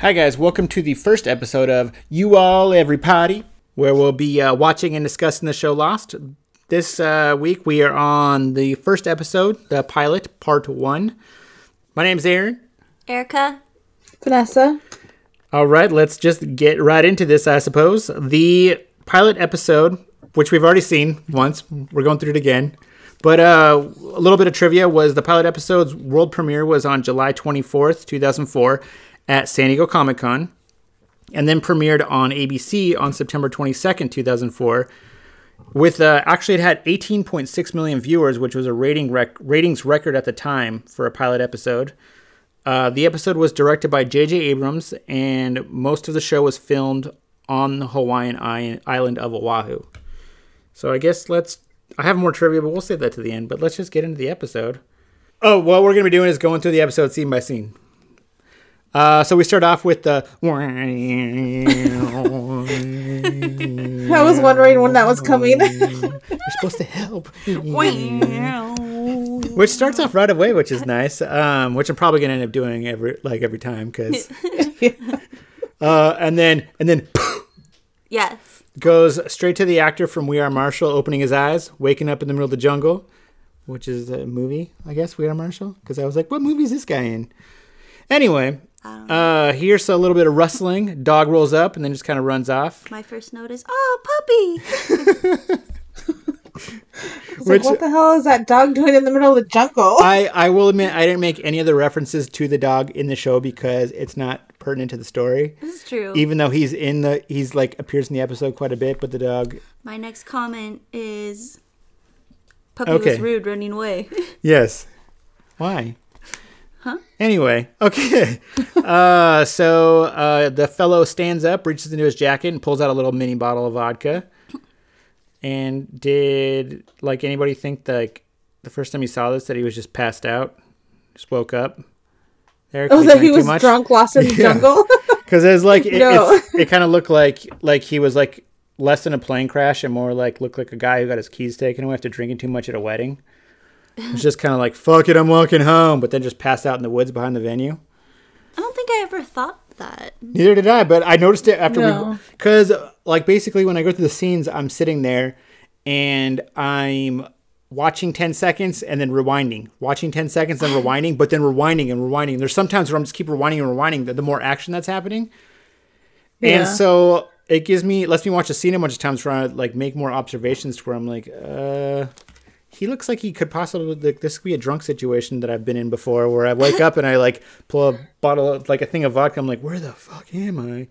Hi, guys. Welcome to the first episode of You All Every Everybody, where we'll be uh, watching and discussing the show Lost. This uh, week, we are on the first episode, the pilot, part one. My name's Aaron. Erica. Vanessa. All right, let's just get right into this, I suppose. The pilot episode, which we've already seen once, we're going through it again. But uh, a little bit of trivia was the pilot episode's world premiere was on July 24th, 2004 at San Diego Comic Con, and then premiered on ABC on September 22nd, 2004. With uh, actually, it had 18.6 million viewers, which was a rating rec- ratings record at the time for a pilot episode. Uh, the episode was directed by J.J. Abrams, and most of the show was filmed on the Hawaiian island of Oahu. So I guess let's. I have more trivia, but we'll save that to the end. But let's just get into the episode. Oh, what we're to be doing is going through the episode scene by scene. Uh, so we start off with the. I was wondering when that was coming. You're supposed to help. which starts off right away, which is nice. Um, which I'm probably gonna end up doing every like every time because. uh, and then and then Yes. goes straight to the actor from We Are Marshall opening his eyes, waking up in the middle of the jungle, which is a movie, I guess. We Are Marshall, because I was like, what movie is this guy in? Anyway, uh, here's a little bit of rustling. Dog rolls up and then just kind of runs off. My first note is, oh, puppy. It's like, what the hell is that dog doing in the middle of the jungle? I, I will admit I didn't make any of the references to the dog in the show because it's not pertinent to the story. this is true. Even though he's in the he's like appears in the episode quite a bit, but the dog My next comment is, puppy Okay. was rude running away. Yes. Why? Huh? Anyway, okay. uh, so uh, the fellow stands up, reaches into his jacket, and pulls out a little mini bottle of vodka. And did like anybody think like the first time he saw this that he was just passed out, just woke up? Eric, oh, that he was much? drunk, lost in the Yeah. jungle. Because it's like it, No. it's, it kind of looked like like he was like less than a plane crash and more like looked like a guy who got his keys taken away after drinking too much at a wedding. It was just kind of like fuck it, I'm walking home, but then just passed out in the woods behind the venue. I don't think I ever thought that. Neither did I, but I noticed it after we because like basically when I go through the scenes, I'm sitting there and I'm watching 10 seconds and then rewinding, watching 10 seconds and rewinding, but then rewinding and rewinding. There's sometimes where I'm just keep rewinding and rewinding the, the more action that's happening. And so it gives me lets me watch a scene a bunch of times where I like make more observations to where I'm like, uh he looks like he could possibly like this could be a drunk situation that I've been in before where I wake up and I like pull a bottle of like a thing of vodka. I'm like, where the fuck am I?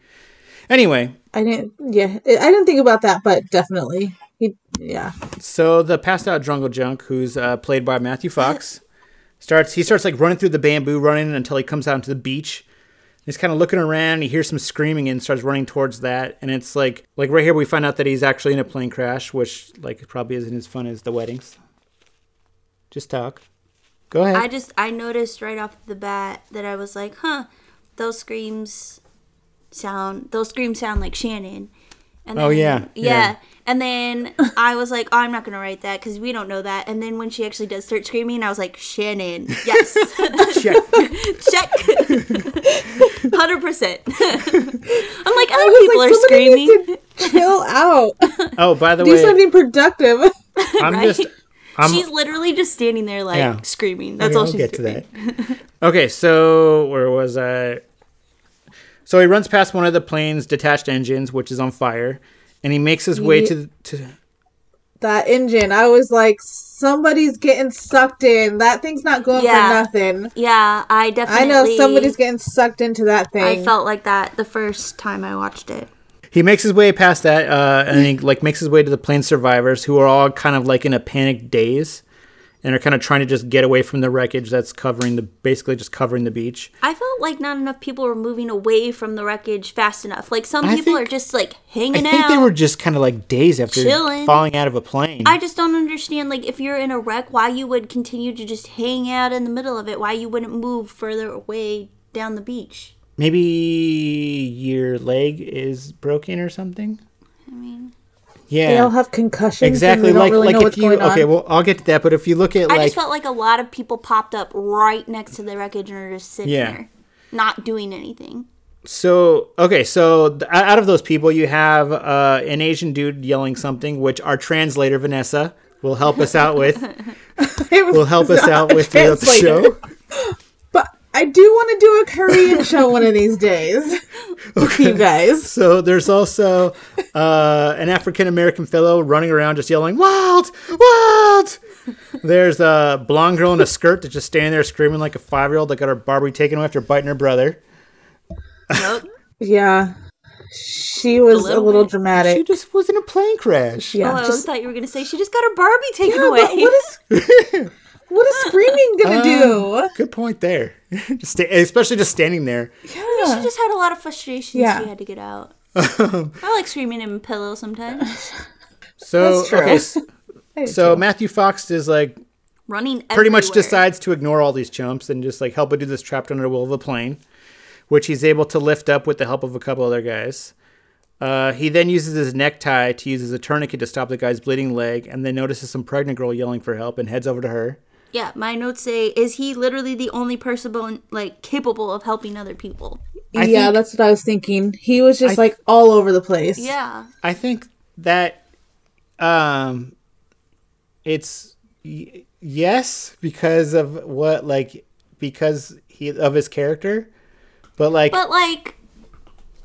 Anyway, I didn't. Yeah, I didn't think about that, but definitely. He. Yeah. so the passed out jungle junk, who's uh, played by Matthew Fox, starts he starts like running through the bamboo, running until he comes out to the beach. He's kind of looking around. He hears some screaming and starts running towards that. And it's like like right here we find out that he's actually in a plane crash, which like probably isn't as fun as the weddings. Just talk. Go ahead. I just, I noticed right off the bat that I was like, huh, those screams sound, those screams sound like Shannon. And Oh, yeah, yeah. yeah. And then I was like, oh, I'm not going to write that because we don't know that. And then when she actually does start screaming, I was like, Shannon. Yes. Check. Check. 100%. I'm like, other people like, are screaming. Chill out. Oh, by the way, Do way, something productive. I'm right? just I'm she's literally just standing there, like, Yeah. screaming. That's Okay, all I'll she's get to that. okay, so where was I? So he runs past one of the plane's detached engines, which is on fire, and he makes his way Ye- to to. that engine. I was like, somebody's getting sucked in. That thing's not going Yeah. for nothing. Yeah, I definitely. I know somebody's getting sucked into that thing. I felt like that the first time I watched it. He makes his way past that, uh, and he like makes his way to the plane survivors, who are all kind of like in a panicked daze, and are kind of trying to just get away from the wreckage that's covering the basically just covering the beach. I felt like not enough people were moving away from the wreckage fast enough. Like some I people think- are just like I hanging think out. they were just kind of like dazed after Chilling. falling out of a plane. I just don't understand, like, if you're in a wreck, why you would continue to just hang out in the middle of it? Why you wouldn't move further away down the beach? Maybe your leg is broken or something. I mean, Yeah, They all have concussions. exactly. And Like really like know if you okay, well I'll get to that. But if you look at I like just felt like a lot of people popped up right next to the wreckage and are just sitting Yeah. there, not doing anything. So okay, so th- out of those people, you have uh, an Asian dude yelling something, which our translator Vanessa will help us out with. will help us out with throughout the show. But I do want to do a Korean show one of these days. With you guys. So there's also uh, an African American fellow running around just yelling "Wild, wild!" There's a blonde girl in a skirt that's just standing there screaming like a five year old that got her Barbie taken away after biting her brother. Nope. Yeah. She was a little little, bit. She just was in a plane crash. Yeah, oh, I just- thought you were gonna say she just got her Barbie taken Yeah, away. but what is what is screaming gonna do? Good point there. just sta- especially just standing there. Yeah. she just had a lot of frustrations Yeah. she had to get out. I like screaming in a pillow sometimes. So That's true. okay, s- I do so too. Matthew Fox is like Running pretty much decides to ignore all these chumps and just like help it do this trapped under the wheel of a plane, which he's able to lift up with the help of a couple other guys. Uh, he then uses his necktie to use as a tourniquet to stop the guy's bleeding leg, and then notices some pregnant girl yelling for help and heads over to her. Yeah, my notes say, is he literally the only person like capable of helping other people? I yeah, think- that's what I was thinking. He was just I- like all over the place. Yeah. I think that um, it's y- yes because of what like because he of his character, but like But like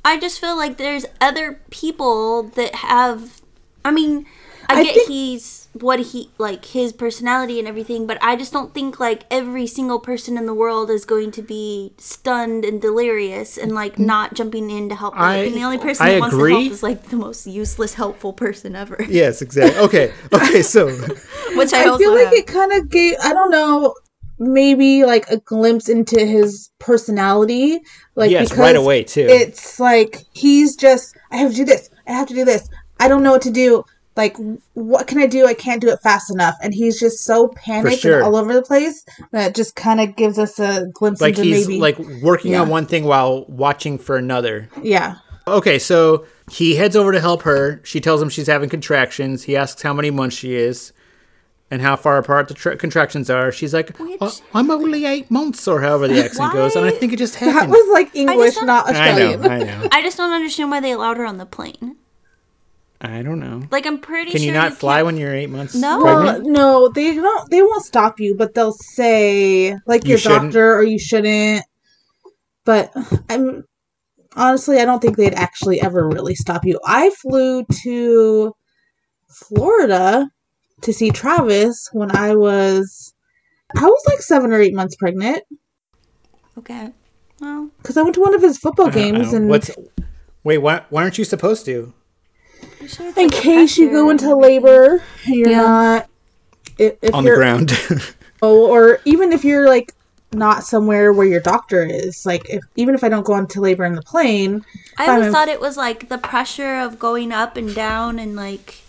I just feel like there's other people that have I mean, I, I get think- he's what he like his personality and everything, but I just don't think like every single person in the world is going to be stunned and delirious and like mm-hmm. not jumping in to help. I- I, and the only person I that wants to help is like the most useless helpful person ever. yes, exactly. Okay, okay, so. Which I, I also feel like have. it kind of gave I don't know maybe like a glimpse into his personality like yes, right away too. it's like he's just I have to do this I have to do this I don't know what to do like what can I do I can't do it fast enough and he's just so panicked sure. and all over the place that just kind of gives us a glimpse like into he's maybe like working on one thing while watching for another. yeah Okay, so he heads over to help her. She tells him she's having contractions. He asks how many months she is and how far apart the tra- contractions are. She's like, Which- "Oh, "I'm only eight months," or however the accent goes. And I think it just happened. that happened. was like English don't- not I know, I know. I just don't understand why they allowed her on the plane. I don't know. Like I'm pretty Can sure you not fly can't- when you're eight months No. Pregnant? no, they don't. They won't stop you, but they'll say like You your shouldn't. doctor or you shouldn't. But I'm honestly, I don't think they'd actually ever really stop you. I flew to Florida to see Travis when I was, I was like seven or eight months pregnant Okay. Well, because I went to one of his football games and what's wait? Why, why aren't you supposed to? I'm sure in like case you go into labor you're Yeah. not. If, if On the you're, ground. Oh, or even if you're like not somewhere where your doctor is, like if even if I don't go into labor in the plane, I Fine. always thought it was like the pressure of going up and down and like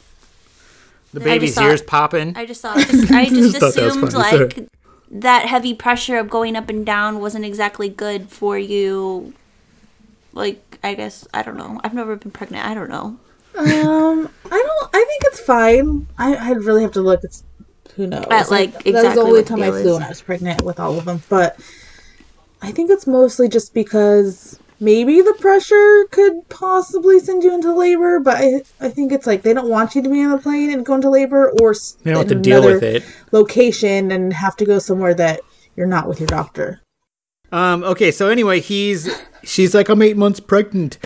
the baby's just thought- ears popping. I just thought I just thought that was assumed funny, sorry. like that heavy pressure of going up and down wasn't exactly good for you. Like I guess I don't know. I've never been pregnant. I don't know. Um, I don't. I think it's fine. I I'd really have to look. It's who knows. At, like, that was the only what time I flew is. when I was pregnant with all of them, but I think it's mostly just because maybe the pressure could possibly send you into labor, but I I think it's like they don't want you to be on the plane and go into labor or s- They don't have to deal with it. location and have to go somewhere that you're not with your doctor. Um, okay, so anyway, he's she's like I'm eight months pregnant,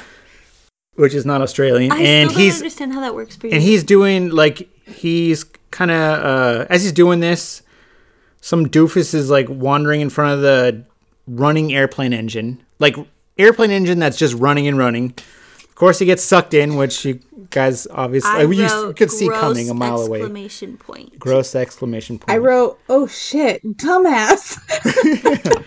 which is not Australian, I and still don't he's understand how that works for you. and he's doing like he's kind of uh, as he's doing this, some doofus is like wandering in front of the running airplane engine, like airplane engine that's just running and running. Of course, he gets sucked in, which you guys obviously I you wrote could see gross coming a mile away. Gross exclamation point. Gross exclamation point. I wrote, "Oh shit, dumbass."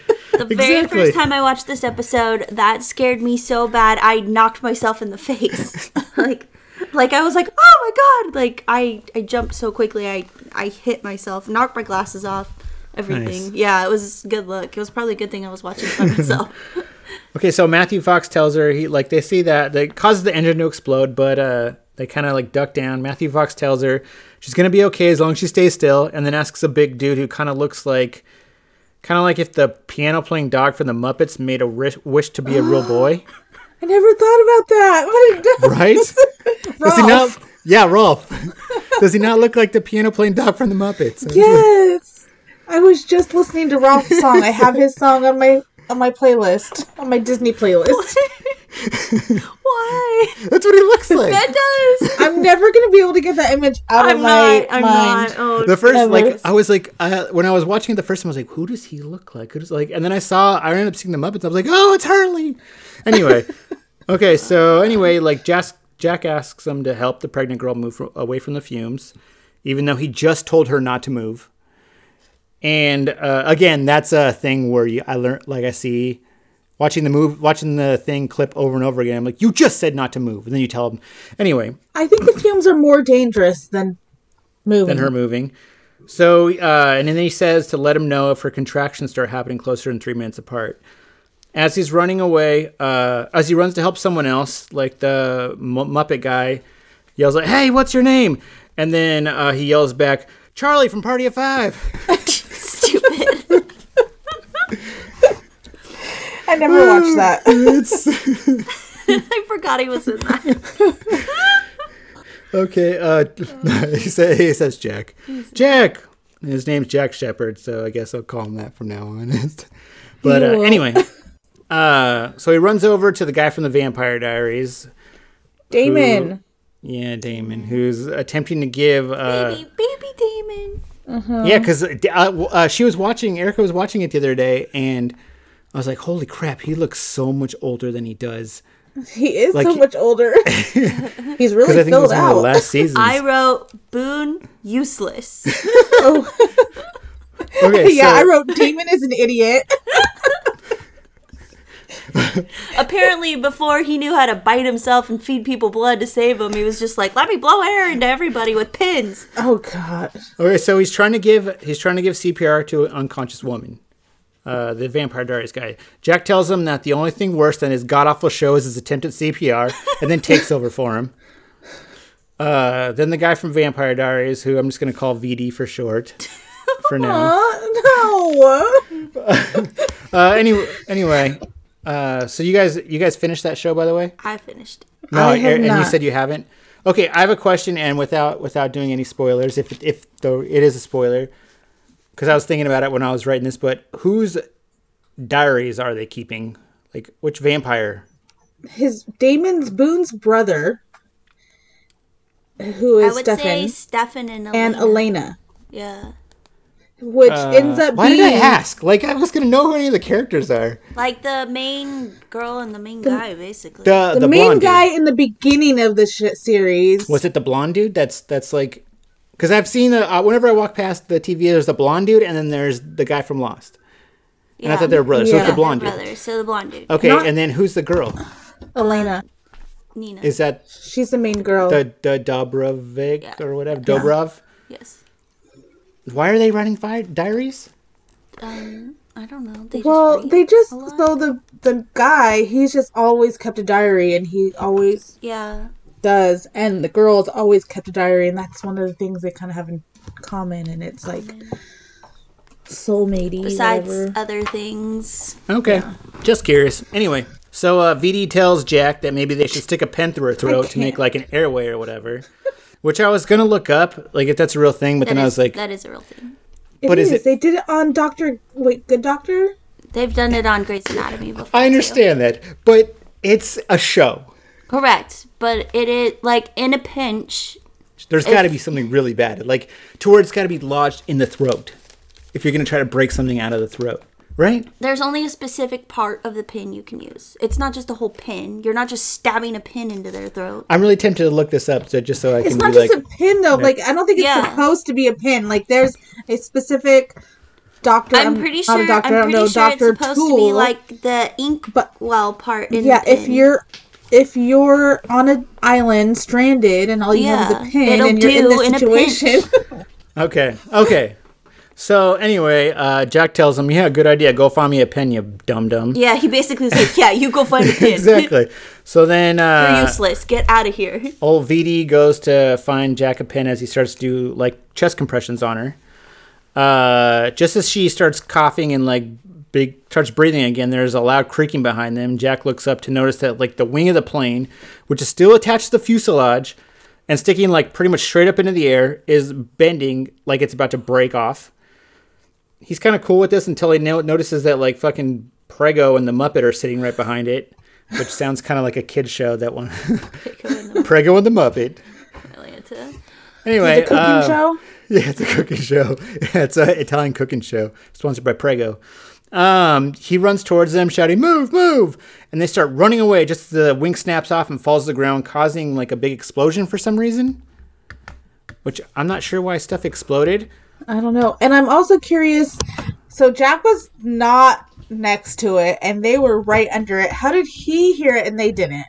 The very Exactly. first time I watched this episode, that scared me so bad I knocked myself in the face. like like I was like, "Oh my god." Like I I jumped so quickly I I hit myself, knocked my glasses off, everything. Nice. Yeah, it was good look. It was probably a good thing I was watching by myself. Okay, so Matthew Fox tells her he like they see that that causes the engine to explode, but uh they kind of like duck down. Matthew Fox tells her she's gonna be okay as long as she stays still, and then asks a big dude who kind of looks like, kind of like if the piano playing dog from the Muppets made a ri- wish to be a real boy. I never thought about that. What a- right? Does he not? Yeah, Rowlf. Does he not look like the piano playing dog from the Muppets? Yes. I was just listening to Rowlf's song. I have his song on my on my playlist, on my Disney playlist. Why? That's what he looks like. That does. I'm never gonna be able to get that image out I'm of my not. I'm mind. not. Oh, The first, Never. like, I was like, I, when I was watching it the first time, I was like, who does he look like? Who does like? And then I saw, I ended up seeing the Muppets. I was like, oh, it's Hurley. Anyway, okay, so anyway, like, Jack, Jack asks him to help the pregnant girl move fro- away from the fumes, even though he just told her not to move. And uh, again, that's a thing where you, I learned, like, I see watching the move, watching the thing clip over and over again. I'm like, you just said not to move, and then you tell him. Anyway, I think the fumes are more dangerous than moving. than her moving. So, uh, and then he says to let him know if her contractions start happening closer than three minutes apart. As he's running away, uh, as he runs to help someone else, like the M- Muppet guy yells like, "Hey, what's your name?" And then uh, he yells back, "Charlie from Party of Five. I never watched that. it's I forgot he was in that. okay. Uh, he, say, he says Jack. Jack. His name's Jack Shephard, so I guess I'll call him that from now on. but uh, anyway, uh, so he runs over to the guy from the Vampire Diaries. Damon. Yeah, Damon, who's attempting to give. Uh, baby, baby Damon. Yeah, because uh, uh, she was watching. Erica was watching it the other day, and I was like, "Holy crap! He looks so much older than he does." He is Like so much older. He's Because really I think it filled was one of the out. last seasons. I wrote Boone useless. Oh. okay, yeah, so- I wrote Demon is an idiot. Apparently, before he knew how to bite himself and feed people blood to save them, he was just like, "Let me blow air into everybody with pins." Oh god. Okay, so he's trying to give he's trying to give CPR to an unconscious woman. Uh, the Vampire Diaries guy. Jack tells him that the only thing worse than his god awful show is his attempt at CPR, and then takes over for him. Uh, then the guy from Vampire Diaries, who I'm just gonna call VD for short, for now. Uh, no. Uh, anyway, anyway, uh, so you guys you guys finished that show by the way? I finished. No, I and you said you haven't. Okay, I have a question, and without without doing any spoilers, if if though it is a spoiler, because I was thinking about it when I was writing this. But whose diaries are they keeping? Like which vampire? His Damon's Boone's brother, who is I would Stefan, say Stefan and Elena. and Elena, Yeah. which Uh, ends up why being did I ask? Like I was gonna know who any of the characters are. Like the main girl and the main guy, basically. The the, the, main guy Dude. in the beginning of the sh- series. Was it the blonde dude? That's that's like. Because I've seen the uh, whenever I walk past the TV, there's the blonde dude, and then there's the guy from Lost. And I thought they were brothers. So it's Yeah. the blonde dude. brother. So the blonde dude. Okay, Not- and then who's the girl? Elena. Nina. Is that She's the main girl. the the Dobrovic Yeah. or whatever Dobrov. yes. Why are they writing fi- diaries? Um, I don't know. They well, just they just so the the guy he's just always kept a diary and he always Yeah. Does and the girls always kept a diary and that's one of the things they kind of have in common and it's like soulmatey Besides whatever. other things. Okay, just curious. Anyway, so uh, VD tells Jack that maybe they should stick a pen through her throat to make like an airway or whatever. Which I was gonna look up, like if that's a real thing, but That then I was like, that is a real thing. It but is is. it- They did it on Doctor. Wait, Good Doctor. They've done it on Grey's Anatomy before. I too. understand that, but it's a show. Correct, but it is like in a pinch. There's got to be something really bad, like to where it's got to be lodged in the throat. If you're gonna try to break something out of the throat, right? There's only a specific part of the pin you can use. It's not just a whole pin. You're not just stabbing a pin into their throat. I'm really tempted to look this up, so just so I It's can not be just like, a pin though. Like I don't think it's Yeah. supposed to be a pin. Like there's a specific doctor. I'm um, pretty not sure. a doctor. I'm pretty know. sure Doctor it's supposed Tool. to be like the ink But- well part in yeah, the if you're if you're on an island stranded and all you have is a pin and you're in this in a situation, okay, okay. So anyway, uh, Jack tells him, "Yeah, good idea. Go find me a pen, you dum dum." Yeah, he basically says, like, "Yeah, you go find a pin. exactly. So then, You're uh, useless. Get out of here." old VD goes to find Jack a pen as he starts to do like chest compressions on her. Uh, just as she starts coughing and like big starts breathing again. There's a loud creaking behind them. Jack looks up to notice that like the wing of the plane, which is still attached to the fuselage and sticking like pretty much straight up into the air, is bending like it's about to break off. He's kind of cool with this until he no- notices that like fucking Prego and the Muppet are sitting right behind it, which sounds kind of like a kid show. That one, Prego and the Muppet. Atlanta. Anyway, the cooking uh, show. Yeah, it's a cooking show. Yeah, it's an Italian cooking show sponsored by Prego. Um, he runs towards them, shouting, "Move, move!" And they start running away. Just the wing snaps off and falls to the ground, causing like a big explosion for some reason. Which I'm not sure why stuff exploded. I don't know. And I'm also curious. So Jack was not next to it, and they were right under it. How did he hear it and they didn't?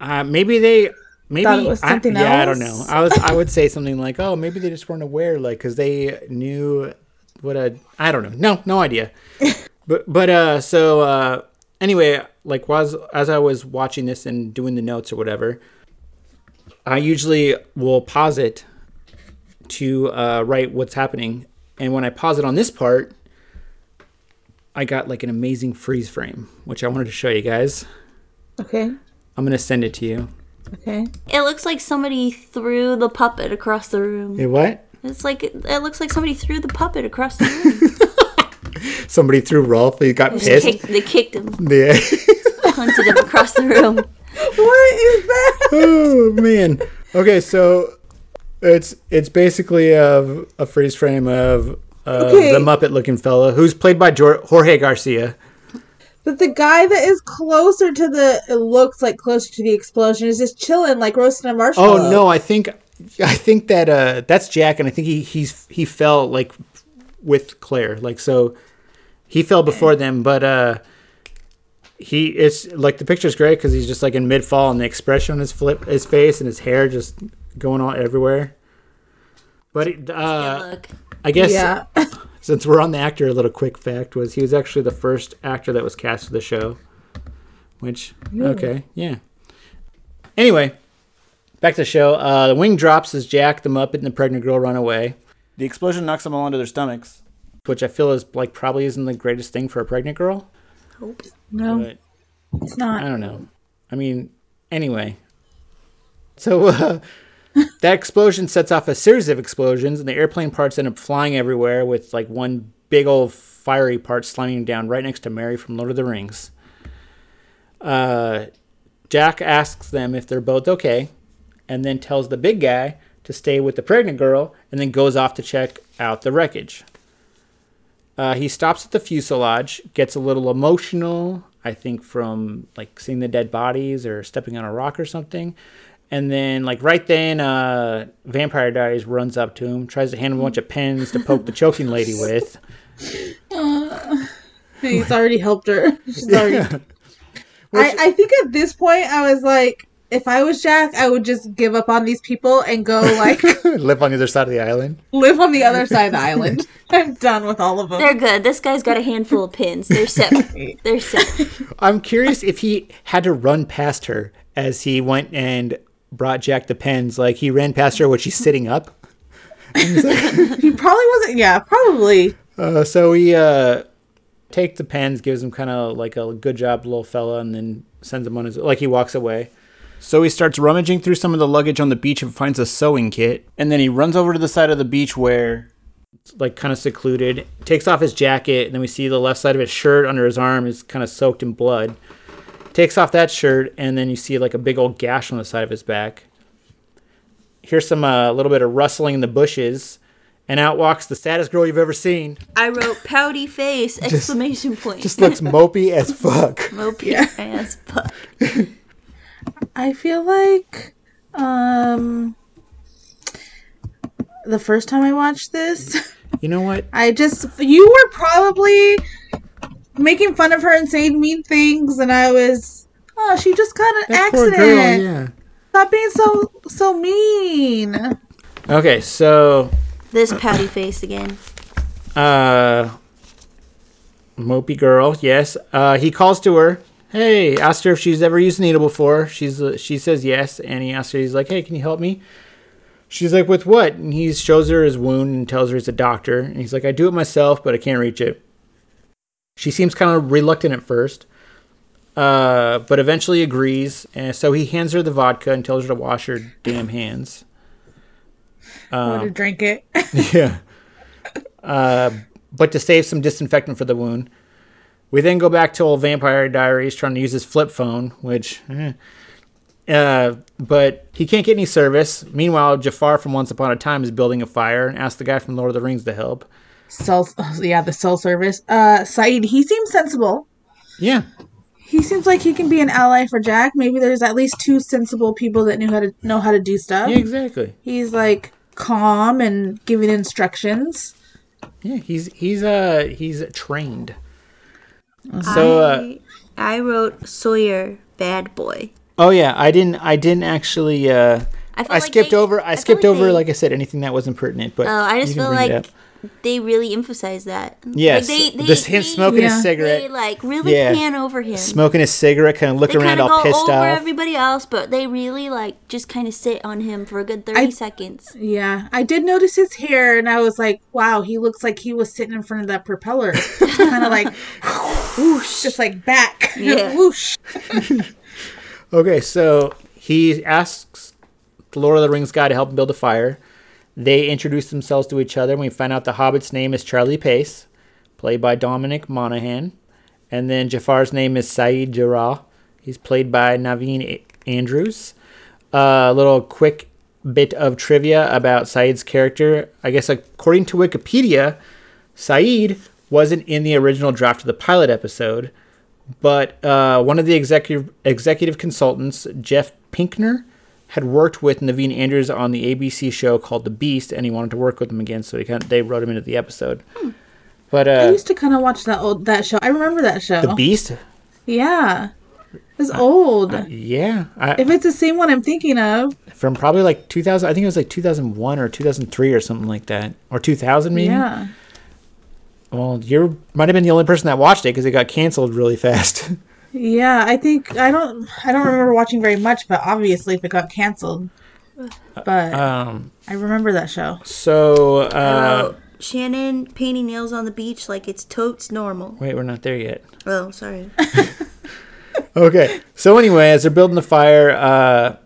Uh, maybe they, maybe Thought it was I- something yeah, I don't know. I was, I would say something like, "Oh, maybe they just weren't aware, like, because they knew what a, I don't know, no, no idea." but, but, uh, so, uh, anyway, like, was as I was watching this and doing the notes or whatever, I usually will pause it to uh, write what's happening, and when I pause it on this part, I got like an amazing freeze frame, which I wanted to show you guys. Okay. I'm gonna send it to you. Okay. It looks like somebody threw the puppet across the room. Hey, what? It's like it looks like somebody threw the puppet across the room. Somebody threw Rowlf. He got Just pissed. kicked, they kicked him, Yeah. hunted him across the room. What is that? oh man. Okay, so it's it's basically a, a freeze frame of uh, Okay. the Muppet looking fella who's played by Jorge Garcia. But the guy that is closer to the, it looks like closer to the explosion, is just chilling, like roasting a marshmallow. Oh no, I think I think that uh, that's Jack, and I think he he's he fell like with Claire, like so he fell before them, but uh, he it's like the picture's great because he's just like in mid fall, and the expression on his flip his face and his hair just going all everywhere. But it, uh, I guess Yeah. since we're on the actor, a little quick fact was he was actually the first actor that was cast for the show. Which okay, yeah. Anyway, back to the show. Uh, the wing drops as Jack, the Muppet, and the pregnant girl run away. The explosion knocks them all onto their stomachs, which I feel is like probably isn't the greatest thing for a pregnant girl. hope. no, But it's not. I don't know. I mean, anyway. So uh, that explosion sets off a series of explosions, and the airplane parts end up flying everywhere, with like one big old fiery part slamming down right next to Merry from Lord of the Rings. Uh, Jack asks them if they're both okay, and then tells the big guy to stay with the pregnant girl, and then goes off to check out the wreckage. Uh, he stops at the fuselage, gets a little emotional, I think, from like seeing the dead bodies or stepping on a rock or something. And then, like right then, uh, Vampire Diaries runs up to him, tries to hand him a bunch of pens to poke the choking lady with. He's already helped her. She's already. I, I think at this point, I was like, if I was Jack, I would just give up on these people and go like Live on the other side of the island. live on the other side of the island. I'm done with all of them. They're good. This guy's got a handful of pins. They're set. They're set. I'm curious if he had to run past her as he went and brought Jack the pens. Like he ran past her when she's sitting up. He probably wasn't. Yeah, probably. Uh, so he uh, takes the pens, gives him kind of like a good job, little fella, and then sends him on his like he walks away. So he starts rummaging through some of the luggage on the beach and finds a sewing kit, and then he runs over to the side of the beach where it's like kind of secluded. Takes off his jacket, and then we see the left side of his shirt under his arm is kind of soaked in blood. Takes off that shirt, and then you see like a big old gash on the side of his back. Here's some uh, a little bit of rustling in the bushes, and out walks the saddest girl you've ever seen. I wrote pouty face exclamation point. Just looks mopey as fuck. mopey as fuck. I feel like um the first time I watched this, You know what? I just you were probably making fun of her and saying mean things, and I was oh she just got an That poor accident. girl, yeah. Stop being so so mean. Okay, so This pouty face again. uh mopey girl, yes. Uh he calls to her. Hey, asked her if she's ever used a needle before. She's uh, she says yes, and he asks her. He's like, "Hey, can you help me?" She's like, "With what?" And he shows her his wound and tells her he's a doctor. And he's like, "I do it myself, but I can't reach it." She seems kind of reluctant at first, uh, but eventually agrees. And so he hands her the vodka and tells her to wash her damn hands. or to drink it. yeah. Uh, but to save some disinfectant for the wound. We then go back to old Vampire Diaries trying to use his flip phone, which. eh. Uh, but he can't get any service. Meanwhile, Jafar from Once Upon a Time is building a fire and asks the guy from Lord of the Rings to help. Cell, yeah, the cell service. Uh, Sayid, he seems sensible. Yeah. He seems like he can be an ally for Jack. Maybe there's at least two sensible people that knew how to know how to do stuff. Yeah, exactly. He's like calm and giving instructions. Yeah, he's he's uh he's trained. So uh I, I wrote Sawyer bad boy. oh yeah, I didn't I didn't actually uh I, feel I like skipped they- over I, feel skipped like over they- like I said anything that wasn't pertinent, but Oh, I just you can feel it like they really emphasize that. yes, Like, they, they, this him smoking Yeah. a cigarette, They like really Yeah. pan over him. smoking a cigarette, kind of they looking around all go pissed over off. everybody else, but they really like just kind of sit on him for a good thirty I- seconds. Yeah, I did notice his hair, and I was like, "Wow, he looks like he was sitting in front of that propeller, kind of like whoosh, just like back, Yeah. whoosh." Okay, so he asks the Lord of the Rings guy to help him build a fire. They introduce themselves to each other, and we find out the Hobbit's name is Charlie Pace, played by Dominic Monaghan. And then Jafar's name is Sayid Jarrah. He's played by Naveen Andrews. A little quick bit of trivia about Sayid's character. I guess according to Wikipedia, Sayid wasn't in the original draft of the pilot episode, but uh, one of the executive executive consultants, Jeff Pinkner, had worked with Naveen Andrews on the ABC show called The Beast, and he wanted to work with him again, so he kind of, they wrote him into the episode. But I uh, used to kind of watch that old that show. I remember that show. The Beast, Yeah, it's old. yeah, I, if it's the same one I'm thinking of, from probably like 2000, I think it was like 2001 or 2003 or something like that, or 2000 maybe. yeah. Well, you might have been the only person that watched it because it got canceled really fast. Yeah, I think I don't I don't remember watching very much, but obviously if it got canceled. But um, I remember that show. so I uh, Shannon painting nails on the beach like it's totes normal. wait, we're not there yet. Oh, sorry. Okay. So anyway, as they're building the fire, uh,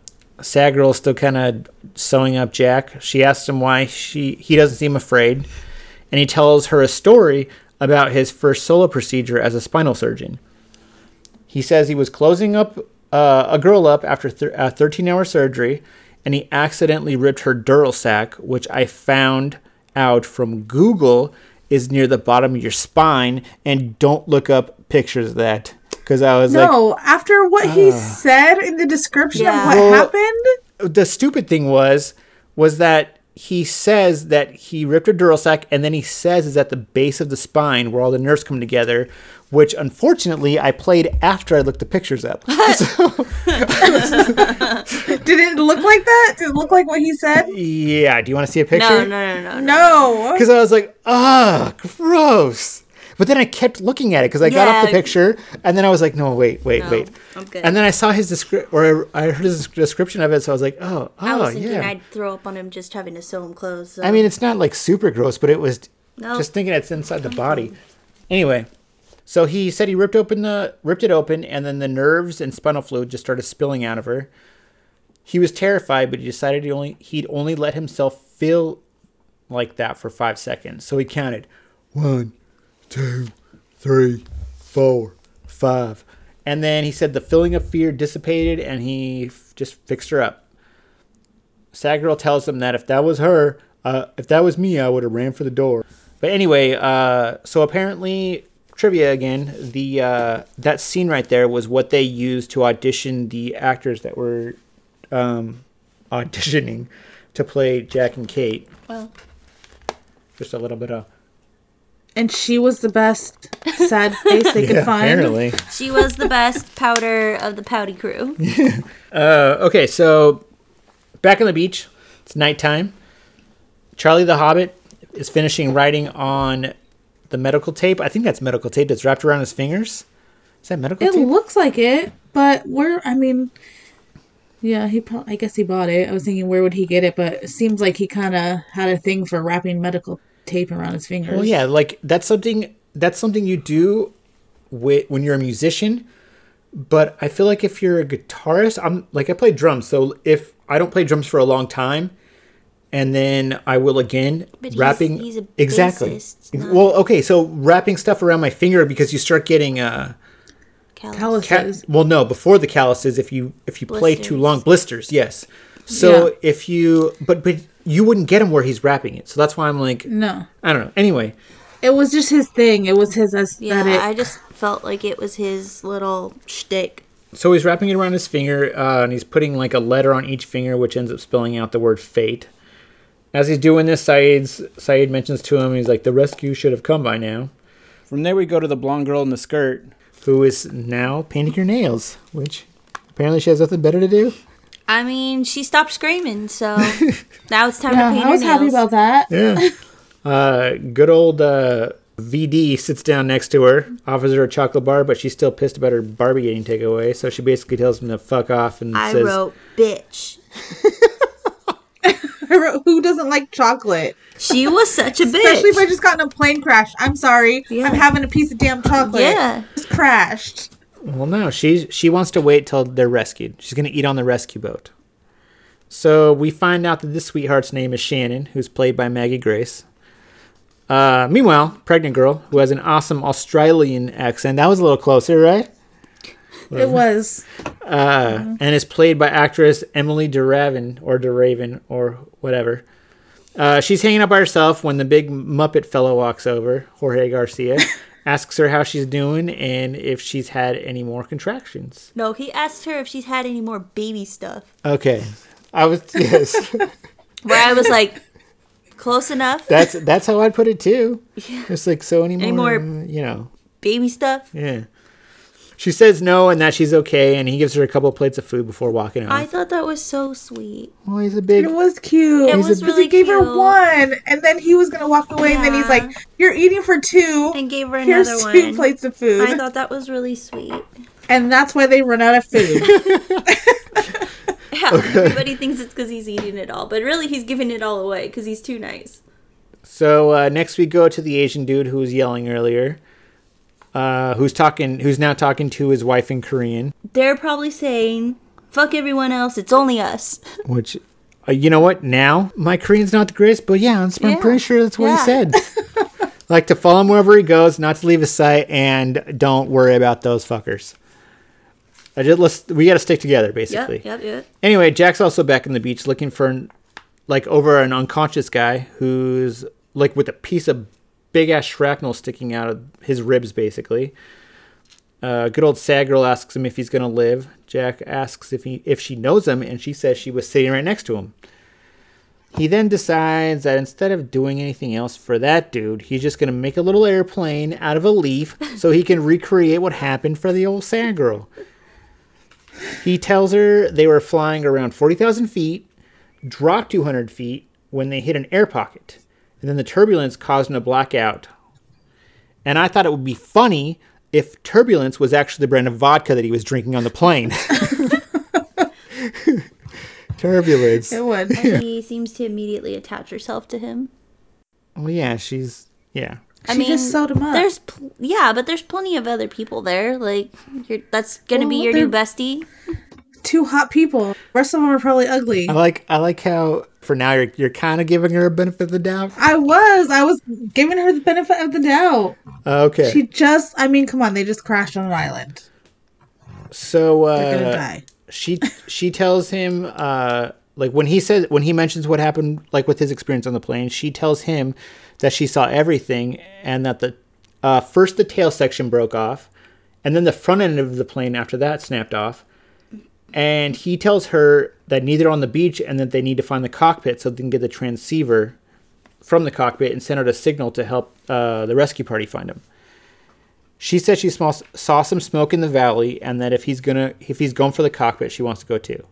Sad Girl's still kind of sewing up Jack. She asks him why she he doesn't seem afraid, and he tells her a story about his first solo procedure as a spinal surgeon. He says he was closing up uh, a girl up after th- a 13-hour surgery, and he accidentally ripped her dural sac, which I found out from Google is near the bottom of your spine. And don't look up pictures of that because I was like, Ah. No, after what he said in the description Yeah. of what Well- happened, the stupid thing was was that he says that he ripped a dural sac and then he says is at the base of the spine where all the nerves come together which unfortunately i played after i looked the pictures up So, did it look like that? Did it look like what he said? yeah do you want to see a No, picture no, no, no. no. No. because i was like ah gross but then i kept looking at it because i got off the picture and then i was like no wait wait No, wait I'm good. and then i saw his description or I heard his description of it so i was like oh I oh was thinking yeah I'd throw up on him just having to sew him clothes. so- I mean, uh, it's not like super gross, but it was No. just thinking it's inside the body. Anyway, so he said he ripped open the ripped it open, and then the nerves and spinal fluid just started spilling out of her. He was terrified, but he decided he only he'd only let himself feel like that for five seconds. So he counted one, two, three, four, five, and then he said the feeling of fear dissipated, and he f- just fixed her up. Sad girl tells him that if that was her, uh, if that was me, I would have ran for the door. But anyway, uh, so apparently, trivia again. The uh, that scene right there was what they used to audition the actors that were um, auditioning to play Jack and Kate. well, Just a little bit of And she was the best sad face they could find. apparently. she was the best powder of the pouty crew. Uh, okay, so back on the beach. It's nighttime. Charlie the Hobbit is finishing writing on the medical tape. I think that's medical tape that's wrapped around his fingers. Is that medical It tape? looks like it, but where? I mean, yeah, he. Pro- I guess he bought it. I was thinking where would he get it, but it seems like he kind of had a thing for wrapping medical tape around his fingers. Well, yeah, like that's something that's something you do wi- when you're a musician, but I feel like if you're a guitarist, I'm like I play drums, so if I don't play drums for a long time, and then I will again But wrapping he's a exactly. bassist, not- well, okay, so wrapping stuff around my finger because you start getting uh Callous. Callus- ca- well no before the calluses if you if you play too long blisters yes so Yeah. if you but but you wouldn't get him where he's wrapping it so that's why i'm like No. i don't know anyway It was just his thing. It was his Yeah. I just felt like it was his little shtick. so he's wrapping it around his finger uh, and he's putting like a letter on each finger which ends up spelling out the word fate as he's doing this Sayid's, Sayid mentions to him he's like the rescue should have come by now from there we go to the blonde girl in the skirt who is now painting her nails which apparently she has nothing better to do I mean, she stopped screaming, so now it's time yeah, to paint I was her happy nails. about that. Yeah. uh, good old uh, VD sits down next to her, offers her a chocolate bar, but she's still pissed about her Barbie getting taken away. So she basically tells him to fuck off and I says, wrote, "Bitch." I wrote, Who doesn't like chocolate? She was such a bitch. Especially if I just got in a plane crash. I'm sorry. Yeah. I'm having a piece of damn chocolate. Yeah. Just crashed. Well, no, she she wants to wait till they're rescued. She's gonna eat on the rescue boat. So we find out that this sweetheart's name is Shannon, who's played by Maggie Grace. Uh, meanwhile, pregnant girl who has an awesome Australian accent. That was a little closer, right? It was. uh, and is played by actress Emily DeRaven or DeRaven or whatever. Uh, she's hanging out by herself when the big Muppet fellow walks over, Jorge Garcia, asks her how she's doing and if she's had any more contractions. no, he asked her if she's had any more baby stuff. Okay, I was yes, Where I was like, close enough. that's that's how I'd put it too. It's like so any more, Any more- you know, baby stuff. yeah. She says no and that she's okay, and he gives her a couple of plates of food before walking off. I thought that was so sweet. well, he's a big It was cute. It He's was Because really he gave her one, and then he was gonna walk away, and then he's like, "You're eating for two. And gave her Here's another two plates of food." I thought that was really sweet. and that's why they run out of food. Yeah, everybody thinks it's because he's eating it all, but really he's giving it all away because he's too nice. So uh, next we go to the Asian dude who was yelling earlier, uh, who's talking, who's now talking to his wife in Korean. They're probably saying, "Fuck everyone else, it's only us." Which, uh, you know what? Now my Korean's not the greatest, but yeah, I'm, I'm Yeah. pretty sure that's what Yeah. he said. like to follow him wherever he goes, not to leave his sight, and don't worry about those fuckers. I just let's we got to stick together, basically. Yep, yep, yep. Anyway, Jack's also back in the beach looking for an, like over an unconscious guy who's like with a piece of big ass shrapnel sticking out of his ribs, basically. Uh, good old sad girl asks him if he's gonna live. Jack asks if he if she knows him, and she says she was sitting right next to him. He then decides that instead of doing anything else for that dude, he's just gonna make a little airplane out of a leaf so he can recreate what happened for the old sad girl. He tells her they were flying around 40,000 feet, dropped 200 feet when they hit an air pocket, and then the turbulence caused him to black. And I thought it would be funny if turbulence was actually the brand of vodka that he was drinking on the plane. turbulence. it would. And he seems to immediately attach herself to him. Well, yeah, she's yeah. I She mean, just sewed him up. there's pl- yeah, but there's plenty of other people there. Like, you're, that's gonna be your new bestie. Two hot people. Rest of them are probably ugly. I like I like how for now you're you're kind of giving her a benefit of the doubt. I was. I was giving her the benefit of the doubt. Okay, She just. I mean, come on. They just crashed on an island. so They're gonna uh, die. she she tells him uh like when he says when he mentions what happened like with his experience on the plane she tells him that she saw everything and that the uh, first the tail section broke off and then the front end of the plane after that snapped off and he tells her that neither on the beach and that they need to find the cockpit so they can get the transceiver from the cockpit and send out a signal to help uh, the rescue party find him she says she saw, saw some smoke in the valley, and that if he's gonna if he's going for the cockpit, she wants to go too.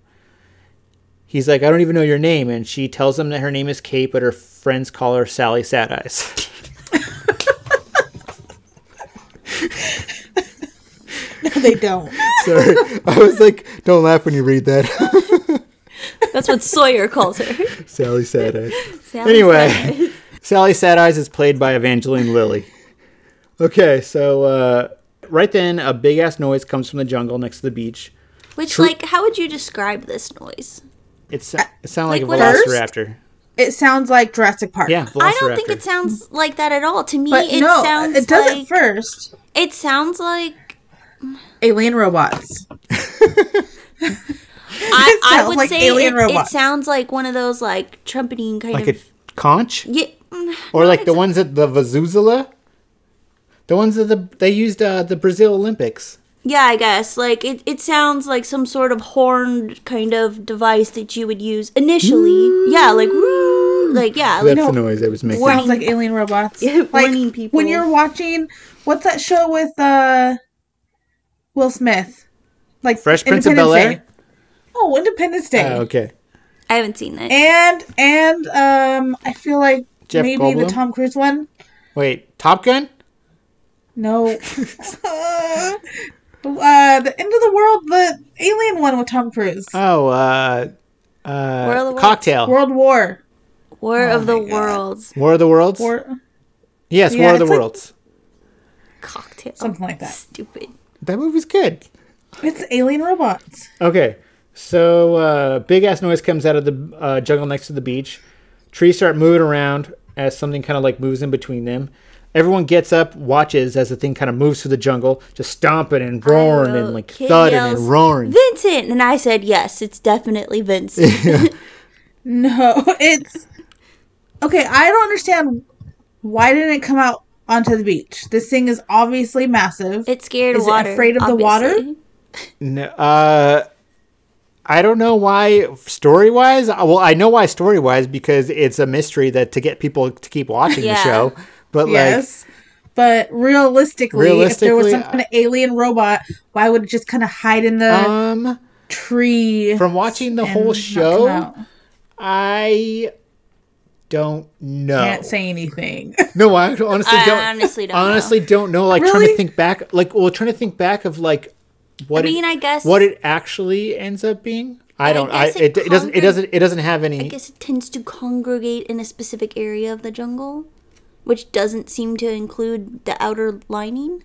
He's like, I don't even know your name, and she tells him that her name is Kate, but her friends call her Sally Sad Eyes. they don't. Sorry, I was like, don't laugh when you read that, That's what Sawyer calls her. Sally Sad Eyes. Sally Anyway. Sad. Sally Sad Eyes is played by Evangeline Lilly. Okay, so uh, right then, a big ass noise comes from the jungle next to the beach. Which, True- like, how would you describe this noise? It's it sounded like, Like a velociraptor. It sounds like Jurassic Park. Yeah, velociraptor. I don't think it sounds like that at all. To me, But it no, sounds it does like at first. it sounds like Alien robots. I, I would like say alien it, it sounds like one of those like trumpeting kind like of a conch, yeah, mm, or like the ones at the Vazuzela. The ones that the they used uh, the Brazil Olympics. Yeah, I guess. Like it, it sounds like some sort of horned kind of device that you would use initially. Yeah, like woo, like yeah, like That's the noise I was making. Warning. Sounds like alien robots. Yeah, like warning people. when you're watching what's that show with uh Will Smith? Like Fresh Prince of Independence Bel-Air? Oh, Independence Day. Oh, okay. I haven't seen that. And and um I feel like Jeff maybe Goldblum? the Tom Cruise one. Wait, Top Gun? No. uh, the end of the world, the alien one with Tom Cruise. Oh, uh, uh, War of? Cocktail. War, World War. War of the God. Worlds War of the Worlds? War yes, Yeah, War of the it's like- Worlds. cocktail. something like that. Stupid. That movie's good. It's alien robots. Okay, so uh, big ass noise comes out of the uh, jungle next to the beach. Trees start moving around as something kind of like moves in between them. Everyone gets up, watches as the thing kind of moves through the jungle, just stomping and roaring and like "Kid thudding yells, and roaring. Vincent, and I said yes. It's definitely Vincent. No, it's okay. I don't understand why didn't it come out onto the beach? This thing is obviously massive. It's scared Is of it water. afraid of the water? No, uh, I don't know why story wise. Well, I know why story wise because it's a mystery that to get people to keep watching Yeah. the show. But like, but realistically, if there was some kind of alien robot, why would it just kind of hide in the um, tree? from watching the whole show. I don't know. Can't say anything. No, I honestly don't. I honestly don't know. honestly don't know. Like trying to think back, like well, trying to think back of like what I mean, it, I guess what it actually ends up being. I I don't. I, guess it, it it doesn't. It doesn't. It doesn't have any. I guess it tends to congregate in a specific area of the jungle, which doesn't seem to include the outer lining.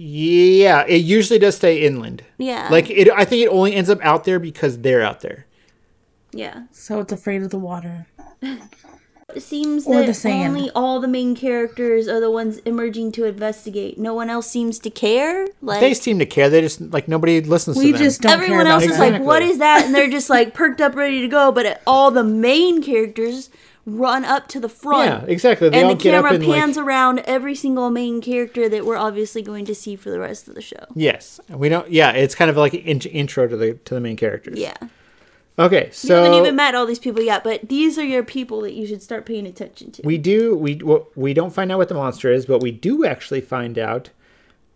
Yeah, it usually does stay inland. Yeah. Like it, I think it only ends up out there because they're out there. Yeah. so it's afraid of the water. It seems Or that the sand. only all the main characters are the ones emerging to investigate. No one else seems to care. Like They seem to care. They just like nobody listens We to them. just don't care everyone about else is that. like, "What is that?" And they're just like perked up, ready to go. But it, all the main characters run up to the front. yeah, exactly. They all and the get up camera and pans like around every single main character that we're obviously going to see for the rest of the show. yes, we don't. Yeah, it's kind of like an in- intro to the to the main characters. Yeah. Okay, so You haven't even met all these people yet, but these are your people that you should start paying attention to. we do we well, we don't find out what the monster is, but we do actually find out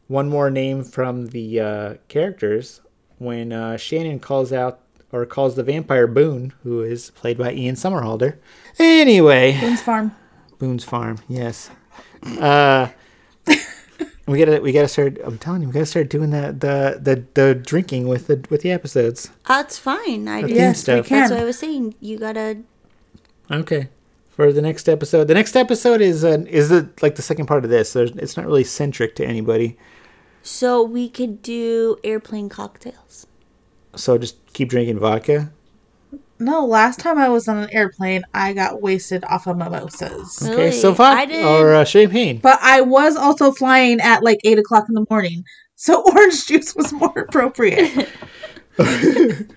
one more name from the uh, characters when uh, Shannon calls out or calls the vampire Boone, who is played by Ian Somerhalder. Anyway, Boone's Farm. Boone's Farm, yes. Uh, we gotta we gotta start. I'm telling you, we gotta start doing that the the the drinking with the with the episodes. That's fine. I The just, theme Yes, we can. that's what I was saying. You gotta. Okay. For the next episode, the next episode is uh, is the, like the second part of this. There's, it's not really centric to anybody, So we could do airplane cocktails. so just keep drinking vodka. No, last time I was on an airplane, I got wasted off of mimosas. Okay, Really? so I vodka did- or uh, champagne. But I was also flying at like eight o'clock in the morning, so orange juice was more appropriate.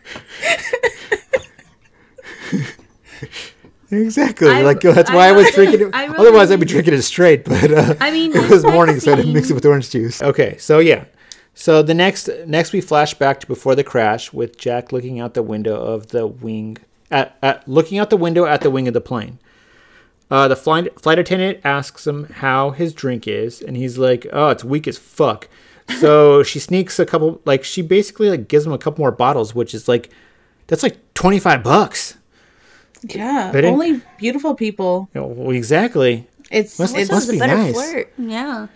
Exactly. I- like that's I why I, was really- drinking it. I really- Otherwise, I'd be drinking it straight. But uh, I mean, it was like morning, so I didn't mix it with orange juice. Okay, so yeah. So the next next we flash back to before the crash with Jack looking out the window of the wing at, at looking out the window at the wing of the plane. Uh, the flight flight attendant asks him how his drink is, and he's like, "Oh, it's weak as fuck." So she sneaks a couple, like she basically like gives him a couple more bottles, which is like, that's like twenty five bucks. yeah, They didn't- only beautiful people. You know, exactly. It's Must- it's So it's be a better nice. flirt. Yeah.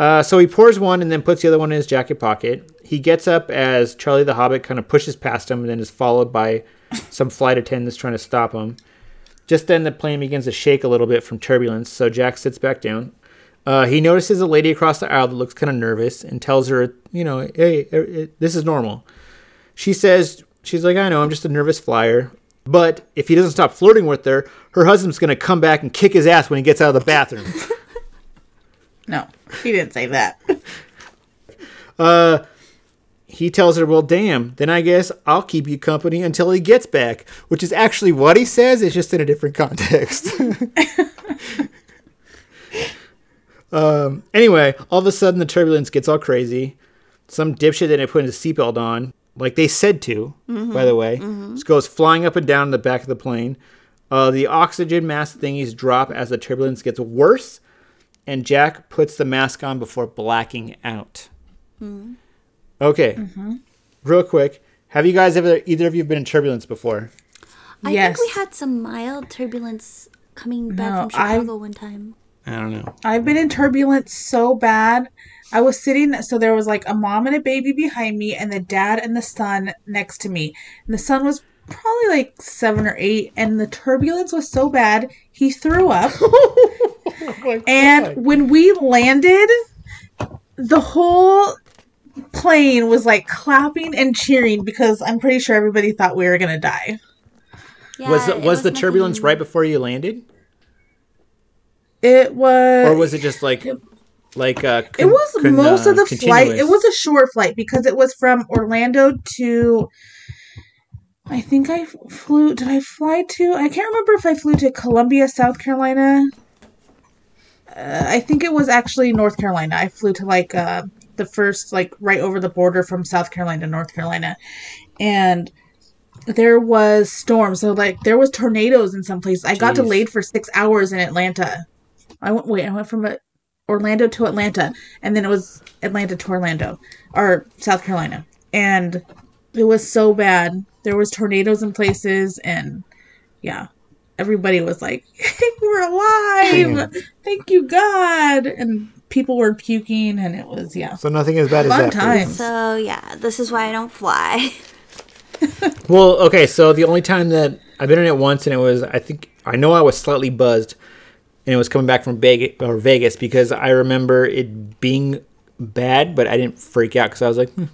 Uh, so he pours one and then puts the other one in his jacket pocket. He gets up as Charlie the Hobbit kind of pushes past him and then is followed by some flight attendants trying to stop him. Just then, the plane begins to shake a little bit from turbulence, so Jack sits back down. Uh, he notices a lady across the aisle that looks kind of nervous and tells her, you know, hey, eh, eh, this is normal. She says, she's like, I know, I'm just a nervous flyer. But if he doesn't stop flirting with her, her husband's going to come back and kick his ass when he gets out of the bathroom. No, he didn't say that. Uh, he tells her, well, damn, then I guess I'll keep you company until he gets back, which is actually what he says, it's just in a different context. um, anyway, all of a sudden the turbulence gets all crazy. Some dipshit didn't put his seatbelt on, like they said to, by the way, just goes flying up and down in the back of the plane. Uh, the oxygen mask thingies drop as the turbulence gets worse, and Jack puts the mask on before blacking out. Okay. Mm-hmm. Real quick. Have you guys ever, either of you, been in turbulence before? I Yes. think we had some mild turbulence coming back No, from I've- Chicago one time. I don't know. I've been in turbulence so bad. I was sitting, so there was like a mom and a baby behind me, and the dad and the son next to me. And the son was probably like seven or eight, and the turbulence was so bad he threw up. and when we landed, the whole plane was like clapping and cheering because I'm pretty sure everybody thought we were gonna die. Yeah, was it it, was the nothing- turbulence right before you landed, It was. or was it just like, like uh? It was most of the flight. It was a short flight because it was from Orlando to. I think I flew. Did I fly to? I can't remember if I flew to Columbia, South Carolina. Uh, I think it was actually North Carolina. I flew to like uh, the first, like right over the border from South Carolina to North Carolina, and there was storms. So like there was tornadoes in some places. I got delayed for six hours in Atlanta. I went. Wait, I went from Orlando to Atlanta, and then it was Atlanta to Orlando, or South Carolina, and it was so bad. There was tornadoes in places, and yeah, everybody was like, "We're alive! Thank you, God!" And people were puking, and it was yeah, So nothing as bad as that. for you. So yeah, this is why I don't fly. Well, okay, so the only time that I've been in it once, and it was I think I know I was slightly buzzed, and it was coming back from Vegas or Vegas because I remember it being bad, but I didn't freak out because I was like, hmm,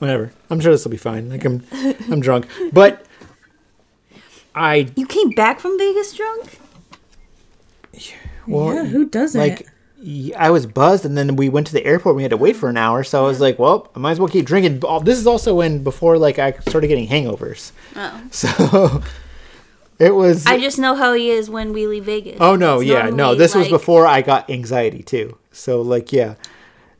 whatever. I'm sure this will be fine. Like I'm I'm drunk, but I You came back from Vegas drunk? well, yeah, who doesn't? like I was buzzed, and then we went to the airport. We had to wait for an hour, so I was like, "Well, I might as well keep drinking." This is also when before like I started getting hangovers, Oh. so it was. I just know how he is when we leave Vegas. oh no, It's yeah, no. normally, This was before I got anxiety too. So like, yeah,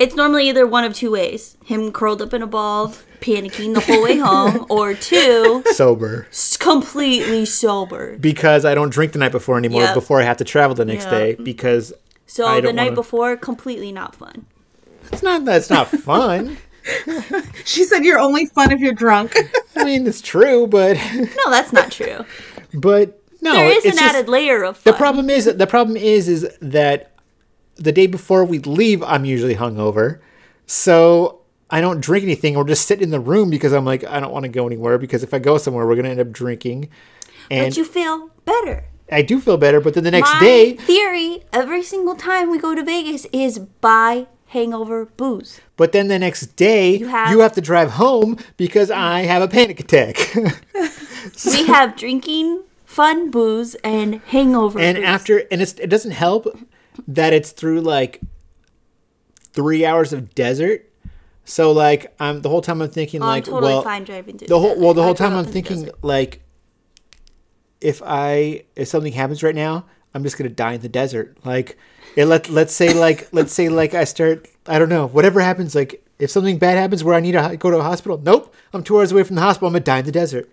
It's normally either one of two ways: him curled up in a ball, panicking the whole way home, or two, sober s- completely sober. because I don't drink the night before anymore. Yep. Before I have to travel the next Yep. day because So I the don't night wanna- before, completely not fun. it's not that's not fun. she said, "You're only fun if you're drunk." I mean, it's true, but No, that's not true. but no, there is it's an just- added layer of fun. The problem is the problem is is that the day before we leave, I'm usually hungover, so I don't drink anything or just sit in the room because I'm like I don't want to go anywhere because if I go somewhere, we're gonna end up drinking, and but you feel better. I do feel better. But then the next My day, theory every single time we go to Vegas is buy hangover booze. but then the next day, you have- you have, to drive home because I have a panic attack. We have drinking, fun booze, and hangover. and booze. after and it's, it doesn't help that it's through like three hours of desert. So like i'm the whole time i'm thinking Oh, like I'm totally well fine driving through the whole well the whole I time i'm thinking like if i if something happens right now i'm just gonna die in the desert. Like it let let's say like let's say like i start i don't know whatever happens like if something bad happens where i need to go to a hospital nope i'm two hours away from the hospital i'm gonna die in the desert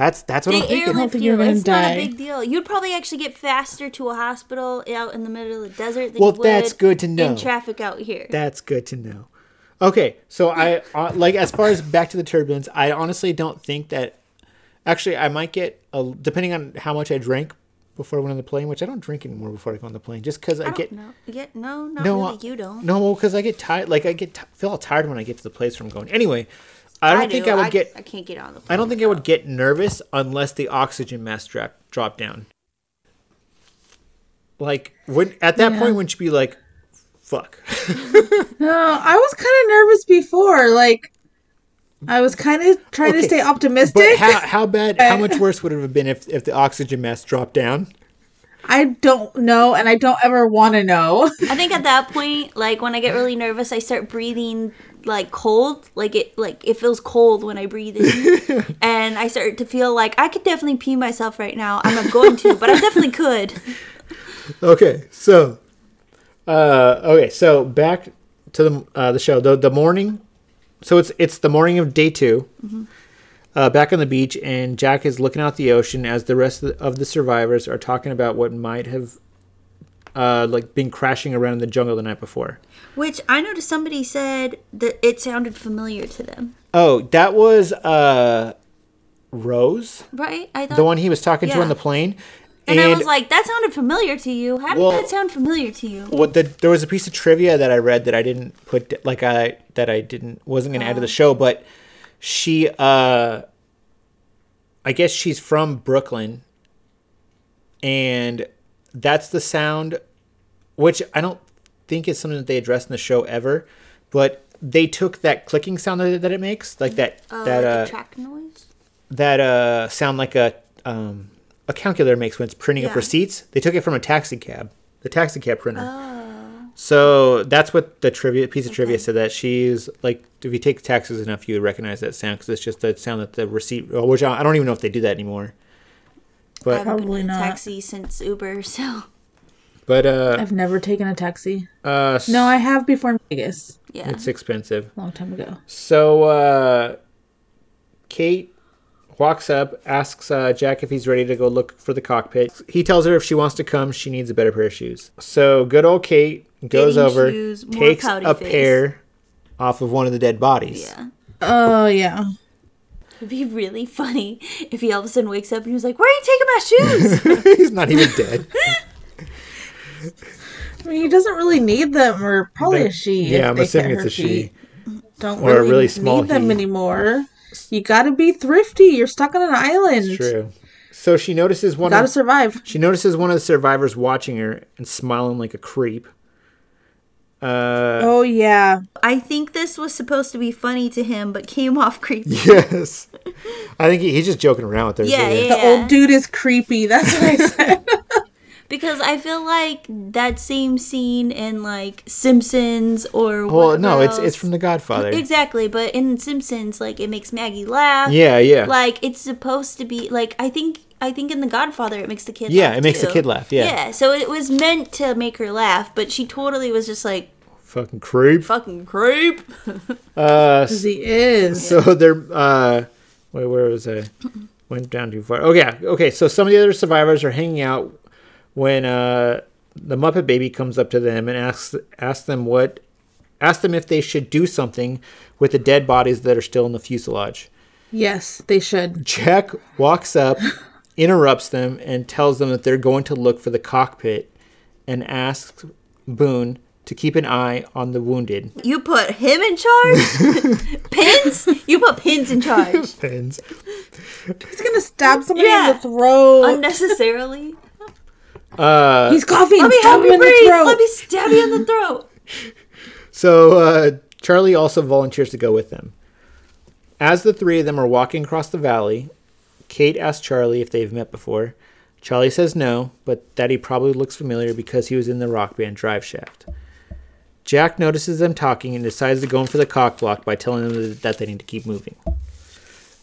that's that's what They i'm thinking don't airlift think you. you're gonna It's not a big deal. You'd probably actually get faster to a hospital out in the middle of the desert than Well, you would that's good to know. in traffic out here. That's good to know. Okay, so I uh, like as far as back to the turbulence, I honestly don't think that. Actually, I might get a, depending on how much I drank before I went on the plane, which I don't drink anymore before I go on the plane, just because I, I get don't know. Yeah, no, not no, really. uh, You don't. no, because I get tired. Like I get t- feel all tired when I get to the place where I'm going. Anyway, I don't think do. I would get. I can't get on the. I don't think I would get nervous unless the oxygen mask drop dropped down. Like when at that Yeah. point, wouldn't you be like, fuck. No, I was kind of nervous before. Like, I was kind of trying Okay, to stay optimistic. But how how bad? How much worse would it have been if if the oxygen mask dropped down? I don't know, and I don't ever want to know. I think at that point, like when I get really nervous, I start breathing like cold, like it like it feels cold when I breathe in, and I start to feel like I could definitely pee myself right now. I'm not going to, but I definitely could. Okay, so, uh, okay, so back to the uh, the show. The the morning, so it's it's the morning of day 2 Uh, back on the beach, and Jack is looking out the ocean as the rest of the, of the survivors are talking about what might have, uh, like been crashing around in the jungle the night before. Which I noticed somebody said that it sounded familiar to them, Oh, that was uh, Rose, right? I thought the one he was talking to on the plane, And, I was like, that sounded familiar to you. How did Well- that sound familiar to you? what the there was a piece of trivia that I read that I didn't put like I that I didn't wasn't gonna add to the show, but she uh I guess she's from Brooklyn and that's the sound which I don't think is something that they addressed in the show ever, but they took that clicking sound that, that it makes, like that Uh, that like uh track noise. that uh sound like a um a calculator makes when it's printing up receipts. They took it from a taxi cab, the taxi cab printer. Oh. So that's what the trivia piece of trivia said that she's like, if you take taxes enough, you would recognize that sound because it's just the sound that the receipt, oh, which I I don't even know if they do that anymore. I But haven't Probably been in a not. taxi since Uber, so but uh I've never taken a taxi. uh No, I have before in Vegas, yeah. it's expensive. long time ago. So uh Kate walks up, asks uh, Jack if he's ready to go look for the cockpit. He tells her if she wants to come, she needs a better pair of shoes. So good old Kate goes over, shoes, takes a face. pair off of one of the dead bodies. Yeah. Oh yeah. It'd be really funny if he all of a sudden wakes up and he's like, Where are you taking my shoes? he's not even dead. I mean, he doesn't really need them, or probably a she. Yeah, I'm assuming it's a her she. Don't Or a really, really small need them anymore. You gotta be thrifty. You're stuck on an island. True. So she notices one. Gotta Of, survive. she notices one of the survivors watching her and smiling like a creep. Uh, Oh yeah. I think this was supposed to be funny to him, but came off creepy. yes. I think he, he's just joking around with her. Yeah, too. yeah. The old dude is creepy. That's what I said. Because I feel like that same scene in like Simpsons or Well, no, whatever it's it's from The Godfather. exactly. But in Simpsons, like it makes Maggie laugh. Yeah, yeah. Like it's supposed to be like I think I think in The Godfather it makes the kid. Yeah, laugh it makes the kid laugh, yeah. Yeah. So it was meant to make her laugh, but she totally was just like Fucking creep. fucking creep. Uh, 'Cause he is. so they're uh, wait, where was I? Went down too far. Oh yeah, okay. So some of the other survivors are hanging out when uh, the Muppet Baby comes up to them and asks asks them what asks them if they should do something with the dead bodies that are still in the fuselage. Yes, they should. Jack walks up, interrupts them, and tells them that they're going to look for the cockpit, and asks Boone to keep an eye on the wounded. You put him in charge. pins. You put pins in charge Pins. He's gonna stab somebody Yeah. in the throat. unnecessarily. Uh, He's coughing. Let me Stab help you in the breathe. throat. Let me stab you in the throat. So uh, Charlie also volunteers to go with them. As the three of them are walking across the valley, Kate asks Charlie if they've met before. Charlie says no, but that he probably looks familiar because he was in the rock band Drive Shaft. Jack notices them talking and decides to go in for the cock block by telling them that they need to keep moving.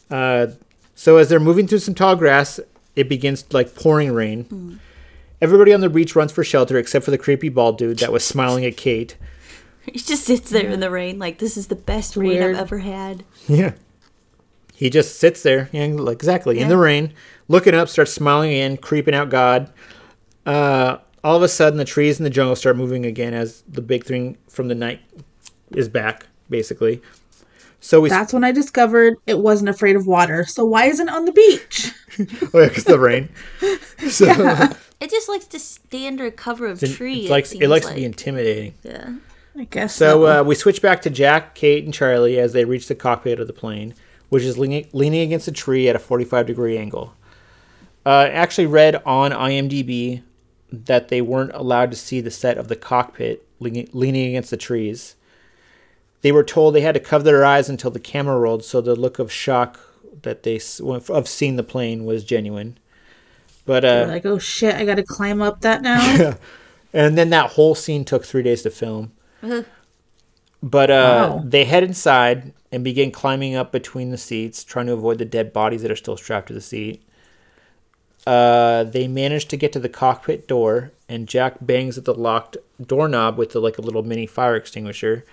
Uh, so as they're moving through some tall grass, it begins like pouring rain. Everybody on the beach runs for shelter except for the creepy bald dude that was smiling at Kate. He just sits there in the rain, like this is the best rain weird. I've ever had. Yeah. He just sits there, yeah, like, exactly, in the rain, looking up, starts smiling in, creeping out God. Uh, all of a sudden, the trees in the jungle start moving again as the big thing from the night is back, basically. So we, That's when I discovered it wasn't afraid of water. So why isn't it on the beach? oh yeah, 'cause the rain. So It just likes to stay under a cover of tree. it likes seems it likes like. to be intimidating. Yeah. I guess So so. uh, we switch back to Jack, Kate, and Charlie as they reach the cockpit of the plane, which is leaning, leaning against a tree at a 45 degree angle. Uh, actually read on IMDb that they weren't allowed to see the set of the cockpit leaning, against the trees. They were told they had to cover their eyes until the camera rolled, so the look of shock that they of seeing the plane was genuine. But uh, like, oh shit, I gotta climb up that now. and then that whole scene took three days to film. But uh, Wow. they head inside and begin climbing up between the seats, trying to avoid the dead bodies that are still strapped to the seat. Uh, they manage to get to the cockpit door, and Jack bangs at the locked doorknob with the, like a little mini fire extinguisher.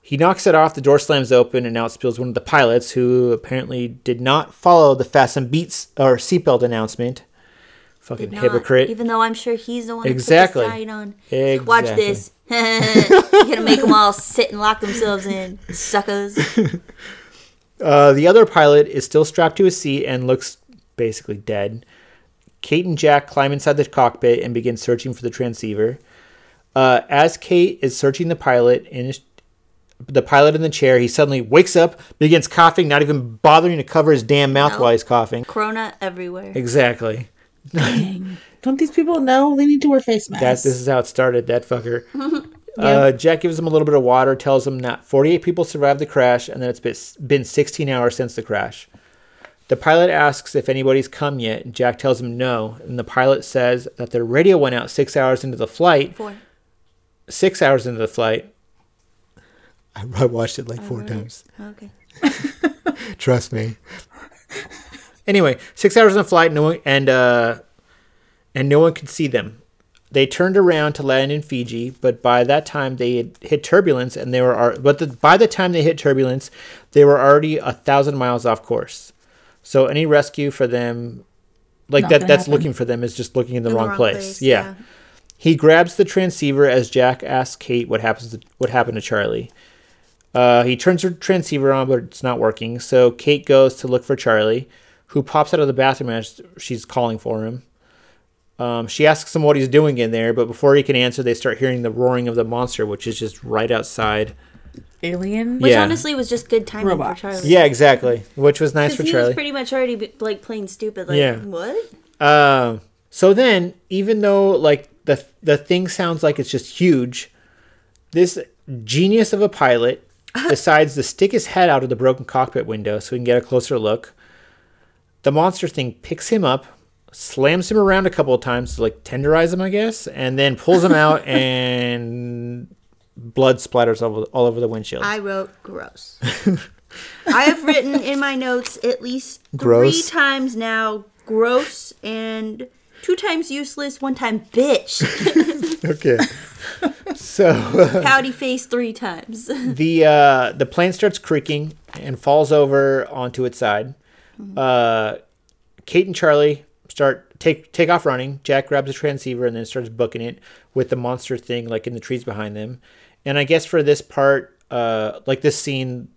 He knocks it off, the door slams open, and out spills one of the pilots, who apparently did not follow the fasten beats or seatbelt announcement. Fucking Not- hypocrite. Even though I'm sure he's the one Exactly. put the sign on. Exactly. Watch this. You're gonna make them all sit and lock themselves in, suckers. Uh, the other pilot is still strapped to his seat and looks basically dead. Kate and Jack climb inside the cockpit and begin searching for the transceiver. Uh, as Kate is searching the pilot in his, the pilot in the chair, he suddenly wakes up, begins coughing, not even bothering to cover his damn mouth No. while he's coughing. Corona everywhere. Exactly. Don't these people know they need to wear face That masks? this is how it started. That fucker. uh, Jack gives him a little bit of water, tells him that 48 people survived the crash, and that it's been- been 16 hours since the crash. The pilot asks if anybody's come yet, and Jack tells him no. And the pilot says that their radio went out six hours into the flight. Four. Six hours into the flight. I I watched it like four Alright. times. Okay. Trust me. Anyway, six hours on the flight, no one and uh, and no one could see them. They turned around to land in Fiji, but by that time they had hit turbulence, and they were but the, by the time they hit turbulence, they were already a thousand miles off course. So any rescue for them, like Not that, that's happen. looking for them is just looking in the, In wrong, place. Yeah. yeah. He grabs the transceiver as Jack asks Kate what happens to, what happened to Charlie. Uh, he turns her transceiver on, but it's not working. So Kate goes to look for Charlie, who pops out of the bathroom as she's calling for him. Um, she asks him what he's doing in there, but before he can answer, they start hearing the roaring of the monster, which is just right outside. Alien. Which Yeah. honestly was just good timing Robot. for Charlie. Yeah, exactly. Which was nice for Because he was pretty much already be- like playing stupid. Like Yeah. what? Um, so then, even though like the the thing sounds like it's just huge, this genius of a pilot decides to stick his head out of the broken cockpit window so he can get a closer look. The monster thing picks him up, slams him around a couple of times to like tenderize him, I guess, and then pulls him out and blood splatters all over, all over the windshield. I wrote gross. I have written in my notes at least Gross. three times now gross and two times useless, one time bitch. okay. so Pouty face three times. the uh, the plane starts creaking and falls over onto its side. Uh, Kate and Charlie start take take off running. Jack grabs a transceiver and then starts booking it with the monster thing like in the trees behind them. And I guess for this part, uh, like this scene,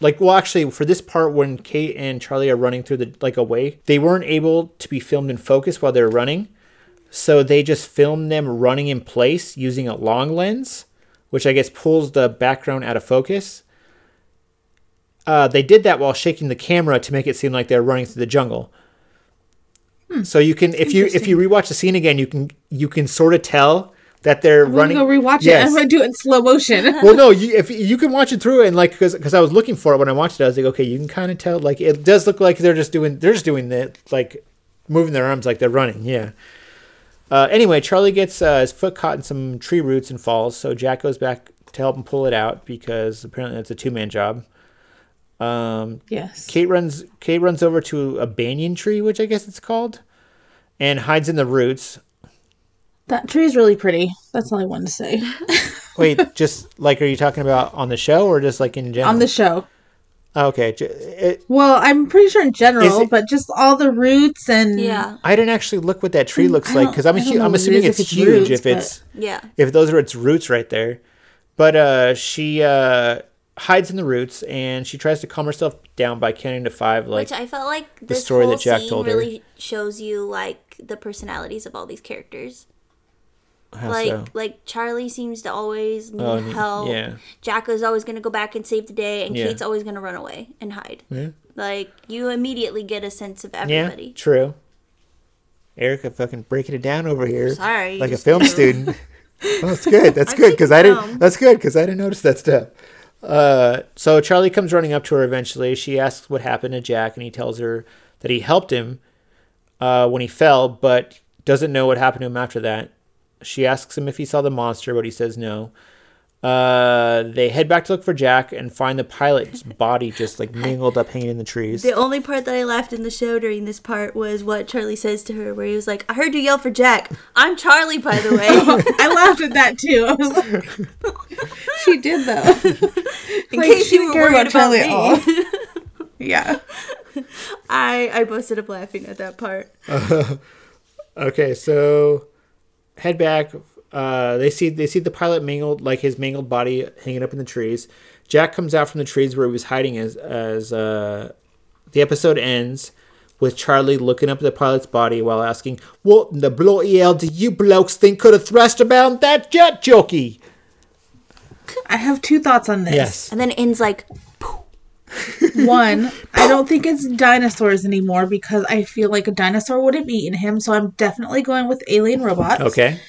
like well, actually for this part when Kate and Charlie are running through the like away, they weren't able to be filmed in focus while they were running. So they just filmed them running in place using a long lens, which I guess pulls the background out of focus. Uh, they did that while shaking the camera to make it seem like they're running through the jungle. So you can, if you if you rewatch the scene again, you can you can sort of tell that they're I'm running. gonna go rewatch Yes. it. I'm gonna do it in slow motion. well, no, you, if you can watch it through and like because I was looking for it when I watched it, I was like, okay, you can kind of tell like it does look like they're just doing they're just doing that like moving their arms like they're running. Yeah. Uh, anyway, Charlie gets uh, his foot caught in some tree roots and falls, so Jack goes back to help him pull it out because apparently it's a two man job. Um, yes. Kate runs Kate runs over to a banyan tree, which I guess it's called, and hides in the roots. That tree is really pretty. That's all I wanted to say. Wait, just like are you talking about on the show or just like in general? On the show. Okay, it, Well, I'm pretty sure in general, it- but just all the roots and yeah. I didn't actually look what that tree looks like because I'm I don't assu- know I'm what it assuming it's, it's huge roots, if it's Yeah. if those are its roots right there. But uh, she uh, hides in the roots and she tries to calm herself down by counting to five. Like Which I felt like this story whole that Jack scene told her. really shows you like the personalities of all these characters. How like so? like Charlie seems to always need Oh, help. yeah. Jacko's always gonna go back and save the day, and Yeah. Kate's always gonna run away and hide. Yeah. Like you immediately get a sense of Yeah, everybody. true. Erica fucking breaking it down over here. Sorry, Like a film student. Oh, that's good. That's good because I didn't. That's good because I didn't notice that stuff. Uh, so Charlie comes running up to her eventually. She asks what happened to Jack, and he tells her that he helped him uh, when he fell, but doesn't know what happened to him after that. She asks him if he saw the monster, but he says no. Uh, they head back to look for Jack and find the pilot's body just like mingled up, hanging in the trees. The only part that I laughed in the show during this part was what Charlie says to her, where he was like, "I heard you yell for Jack. I'm Charlie, by the way." I laughed at that too. I was like, she did though. In Like, case she you didn't were care worried about about Charlie me, at all. Yeah. I I busted up laughing at that part. Okay, so head back. Uh, they see they see the pilot mangled, like his mangled body hanging up in the trees. Jack comes out from the trees where he was hiding as as uh, the episode ends with Charlie looking up at the pilot's body while asking, "What in the bloody hell do you blokes think could have thrashed about that jet jockey?" I have two thoughts on this. Yes. And then it ends like, One, I don't think it's dinosaurs anymore because I feel like a dinosaur would have eaten him, so I'm definitely going with alien robots. Okay.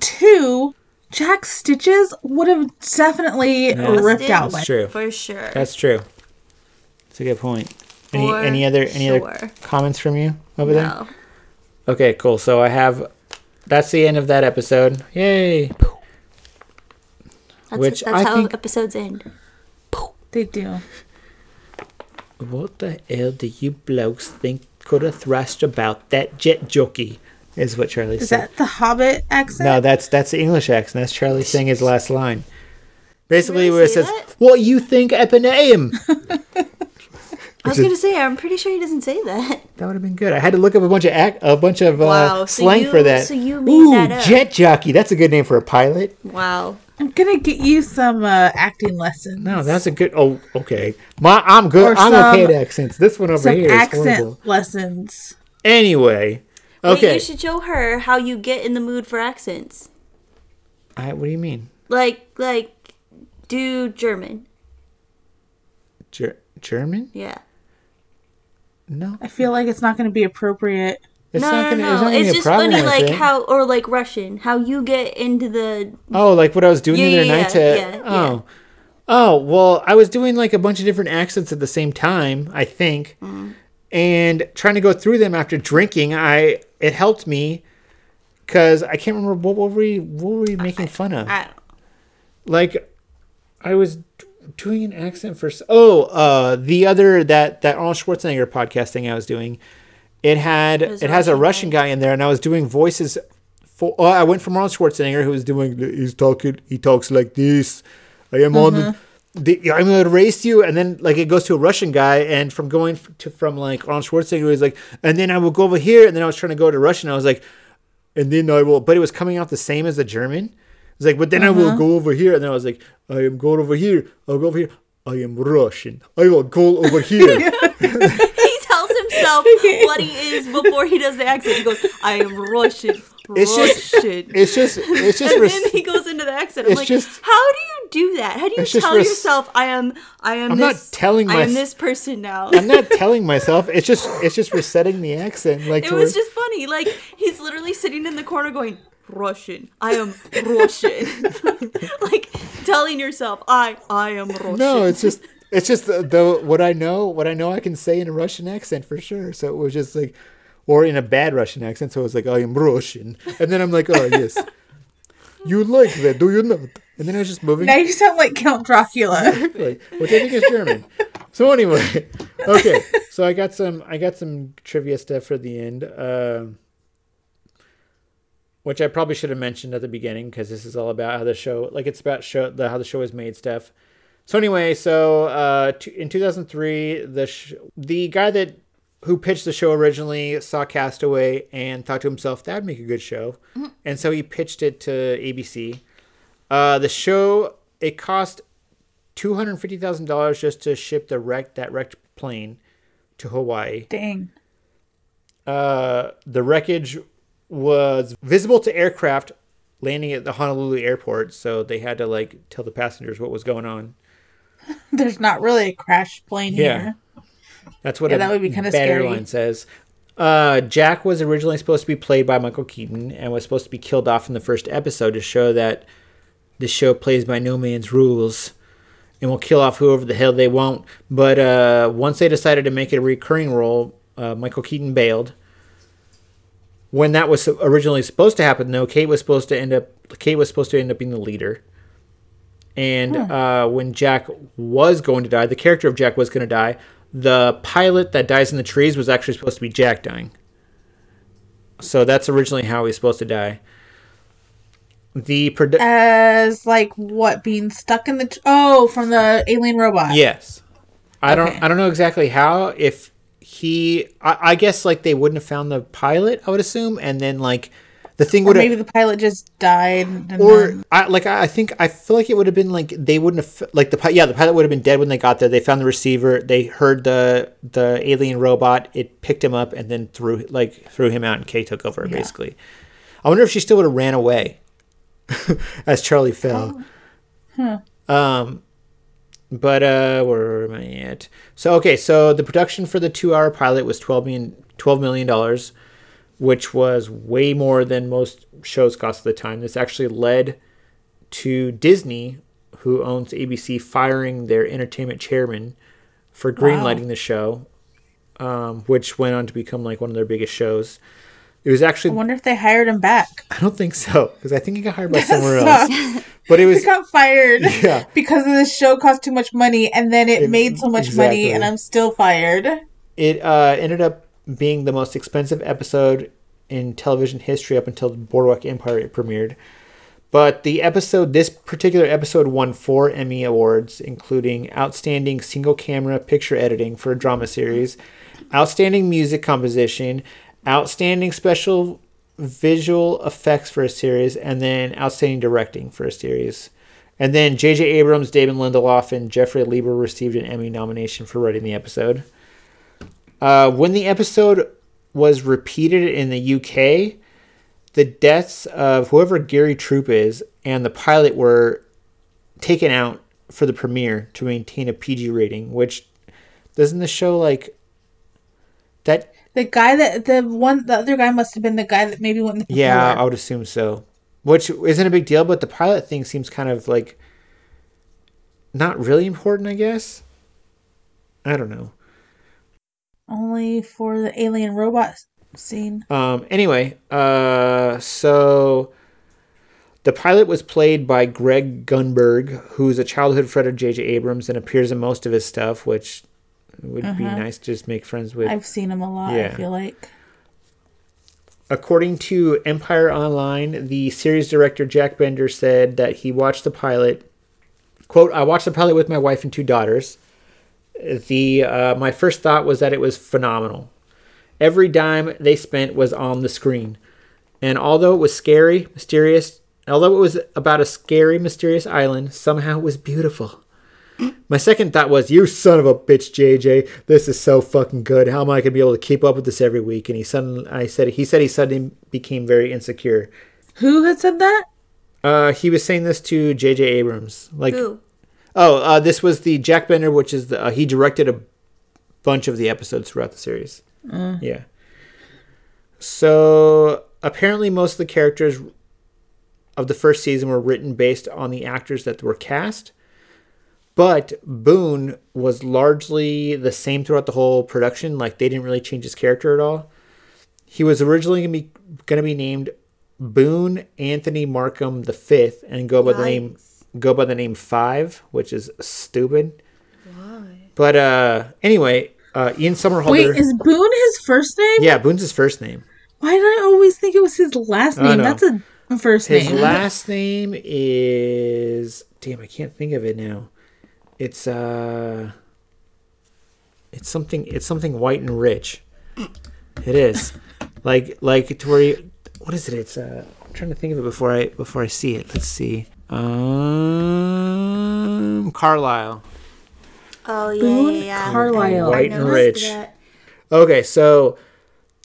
Two, Jack stitches would have definitely ripped Busted. out. That's By true. for sure. That's true. That's a good point. Any For any other any other comments from you over there? Okay, cool. So I have that's the end of that episode. Yay. That's, Which that's I how think- episodes end. They do. What the hell do you blokes think could have thrashed about that jet jockey? Is what Charlie Is said. that the Hobbit accent? No, that's that's the English accent. That's Charlie saying his last line. Basically, Really where it says, that? "What you think up in aim?" I was gonna say, I'm pretty sure he doesn't say that. That would have been good. I had to look up a bunch of ac- a bunch of uh, Wow, so slang you- for that. so you made Ooh, that up. jet jockey. That's a good name for a pilot. Wow. I'm gonna get you some uh, acting lessons. No, that's a good. Oh, okay. My, I'm good. Or I'm okay at accents. This one over some here is accent horrible. lessons. Anyway, Wait, okay. you should show her how you get in the mood for accents. I, what do you mean? Like, like, do German. Ger- German? Yeah. No, I feel like it's not gonna be appropriate. It's no, not gonna. no, It's, no. It's be just problem funny, like how, or like Russian, how you get into the. Oh, like what I was doing Yeah, the other yeah, night to. yeah, yeah, oh. Oh, well, I was doing like a bunch of different accents at the same time, I think. Mm. And trying to go through them after drinking, I it helped me cuz I can't remember what, what were we what were we making fun of? I like I was doing an accent for oh uh the other that that Arnold Schwarzenegger podcast thing I was doing it had it a has a Russian Russian guy in there and I was doing voices for oh, I went from Arnold Schwarzenegger who was doing he's talking he talks like this I am on the, mm-hmm. I'm gonna race you and then like it goes to a Russian guy and from going to from like Arnold Schwarzenegger was like and then I will go over here and then I was trying to go to Russian I was like and then I will but it was coming out the same as the German it's like, but then I will mm-hmm. go over here, and then I was like, I am going over here. I'll go over here. I am Russian. I will go over here. himself what he is before he does the accent. He goes, "I am Russian, It's just- Russian." it's just, it's just, and res- then he goes into the accent. I'm it's like, just- how do you do that? How do you tell res- yourself, "I am, I am I'm not this, telling I my- am this person now"? I'm not telling myself. It's just, it's just resetting the accent. Like, it was just funny. Like he's literally sitting in the corner going, "Russian, I am Russian," like telling yourself, "I, I am Russian." no, it's just, it's just the, the what I know, what I know, I can say in a Russian accent for sure. So it was just like, or in a bad Russian accent. So it was like, I am Russian, and then I'm like, oh yes, you like that, do you not? And then I was just moving. Now you sound like Count Dracula. Exactly, which I think is German. So anyway, okay. So I got some I got some trivia stuff for the end, uh, which I probably should have mentioned at the beginning because this is all about how the show, like it's about show the how the show is made stuff. So anyway, so uh, t- in 2003, the sh- the guy that who pitched the show originally saw Castaway and thought to himself that'd make a good show, and so he pitched it to ABC. Uh, the show it cost two hundred fifty thousand dollars just to ship the wreck that wrecked plane to Hawaii. Dang. Uh, the wreckage was visible to aircraft landing at the Honolulu airport, so they had to like tell the passengers what was going on. There's not really a crash plane Yeah. here. That's what Yeah, that would be kinda bad scary. airline says. Uh, Jack was originally supposed to be played by Michael Keaton and was supposed to be killed off in the first episode to show that the show plays by no man's rules and will kill off whoever the hell they want. But uh, once they decided to make it a recurring role, uh, Michael Keaton bailed. When that was originally supposed to happen, though, Kate was supposed to end up Kate was supposed to end up being the leader. And uh, when Jack was going to die, the character of Jack was going to die. The pilot that dies in the trees was actually supposed to be Jack dying. So that's originally how he was supposed to die. The produ- As like what being stuck in the t- oh from the alien robot. Yes. I Okay. don't I don't know exactly how if he I, I guess like they wouldn't have found the pilot, I would assume, and then like the thing would maybe the pilot just died. Or then- I like I I think I feel like it would have been like they wouldn't have like the yeah the pilot would have been dead when they got there. They found the receiver. They heard the the alien robot. It picked him up and then threw like threw him out and Kate took over basically. I wonder if she still would have ran away as Charlie fell. Um, but uh, where am I at? So okay, so the production for the two-hour pilot was twelve million twelve million dollars, which was way more than most shows cost at the time. This actually led to Disney, who owns ABC, firing their entertainment chairman for greenlighting the show, um, which went on to become like one of their biggest shows. It was I actually wonder if they hired him back. I don't think so because I think he got hired by somewhere else. But it was He got fired Yeah. because of this show cost too much money, and then it, It- made so much exactly. money, and I'm still fired. it uh, ended up being the most expensive episode in television history up until Boardwalk Empire premiered. But the episode, this particular episode, won four Emmy Awards, including Outstanding Single Camera Picture Editing for a Drama Series, Outstanding Music Composition, Outstanding Special Visual Effects for a Series, and then Outstanding Directing for a Series. And then J.J. Abrams, David Lindelof, and Jeffrey Lieber received an Emmy nomination for writing the episode. Uh, when the episode was repeated in the UK, the deaths of whoever Gary Troup is and the pilot were taken out for the premiere to maintain a PG rating. Which doesn't the show like that? The guy that the one the other guy must have been the guy that maybe went in the Yeah, I would assume so. Which isn't a big deal, but the pilot thing seems kind of like not really important. I guess. I don't know. Only for the alien robot scene. Um, anyway, uh, so the pilot was played by Greg Grunberg, who's a childhood friend of J.J. Abrams and appears in most of his stuff, which would be nice to just make friends with. I've seen him a lot. Yeah. I feel like According to Empire Online, the series director Jack Bender said that he watched the pilot. "Quote: I watched the pilot with my wife and two daughters. The uh, my first thought was that it was phenomenal. Every dime they spent was on the screen, and although it was scary, mysterious, although it was about a scary, mysterious island, somehow it was beautiful." My second thought was, "You son of a bitch, JJ! This is so fucking good. How am I gonna be able to keep up with this every week?" And he suddenly, I said, he said he suddenly became very insecure. who had said that? Uh, he was saying this to J.J. Abrams, like, Who? Oh, uh, this was the Jack Bender, which is the uh, he directed a bunch of the episodes throughout the series. Yeah. So apparently, most of the characters of the first season were written based on the actors that were cast. But Boone was largely the same throughout the whole production. Like they didn't really change his character at all. He was originally gonna be gonna be named Boone Anthony Markham the Fifth, and go by the name Yikes. Go by the name Five, which is stupid. Why? But uh, anyway, uh, Ian Somerhalder. Wait, is Boone his first name? yeah, Boone's his first name. Why did I always think it was his last name? know. That's a first His name. last name is damn. I can't think of it now. It's uh, it's something. It's something white and rich. It is, like like to where you, what is it? It's uh, I'm trying to think of it before I before I see it. Let's see. Um, Carlyle. Oh yeah, Boone yeah, yeah. Carlyle. I- I White and rich. that. Okay, so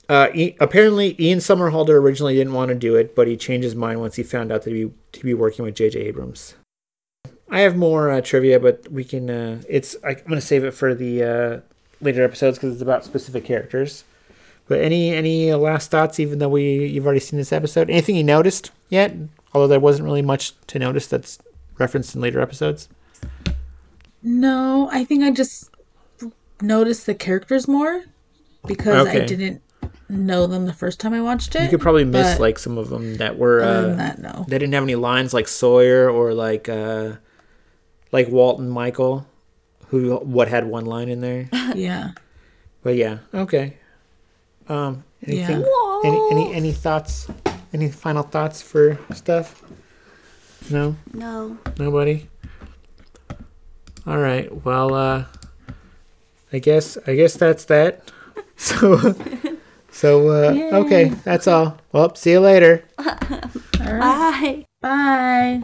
uh, e- apparently Ian Somerhalder originally didn't want to do it, but he changed his mind once he found out that he to be working with J.J. Abrams. I have more uh, trivia, but we can. Uh, it's I, I'm going to save it for the uh, later episodes because it's about specific characters. But any any last thoughts? Even though we you've already seen this episode, anything you noticed yet? Although there wasn't really much to notice that's referenced in later episodes. No, I think I just noticed the characters more because Okay. I didn't know them the first time I watched it. You could probably miss like some of them that were other than uh, that, no. they didn't have any lines like Sawyer or like uh, like Walt and Michael, who what had one line in there. Yeah. But yeah, okay. Um, anything? Yeah. Any any any thoughts? Any final thoughts for stuff? No, No. nobody. All right. Well, uh, I guess I guess that's that. So, so uh, okay, that's all. Well, see you later. All right. Bye. Bye.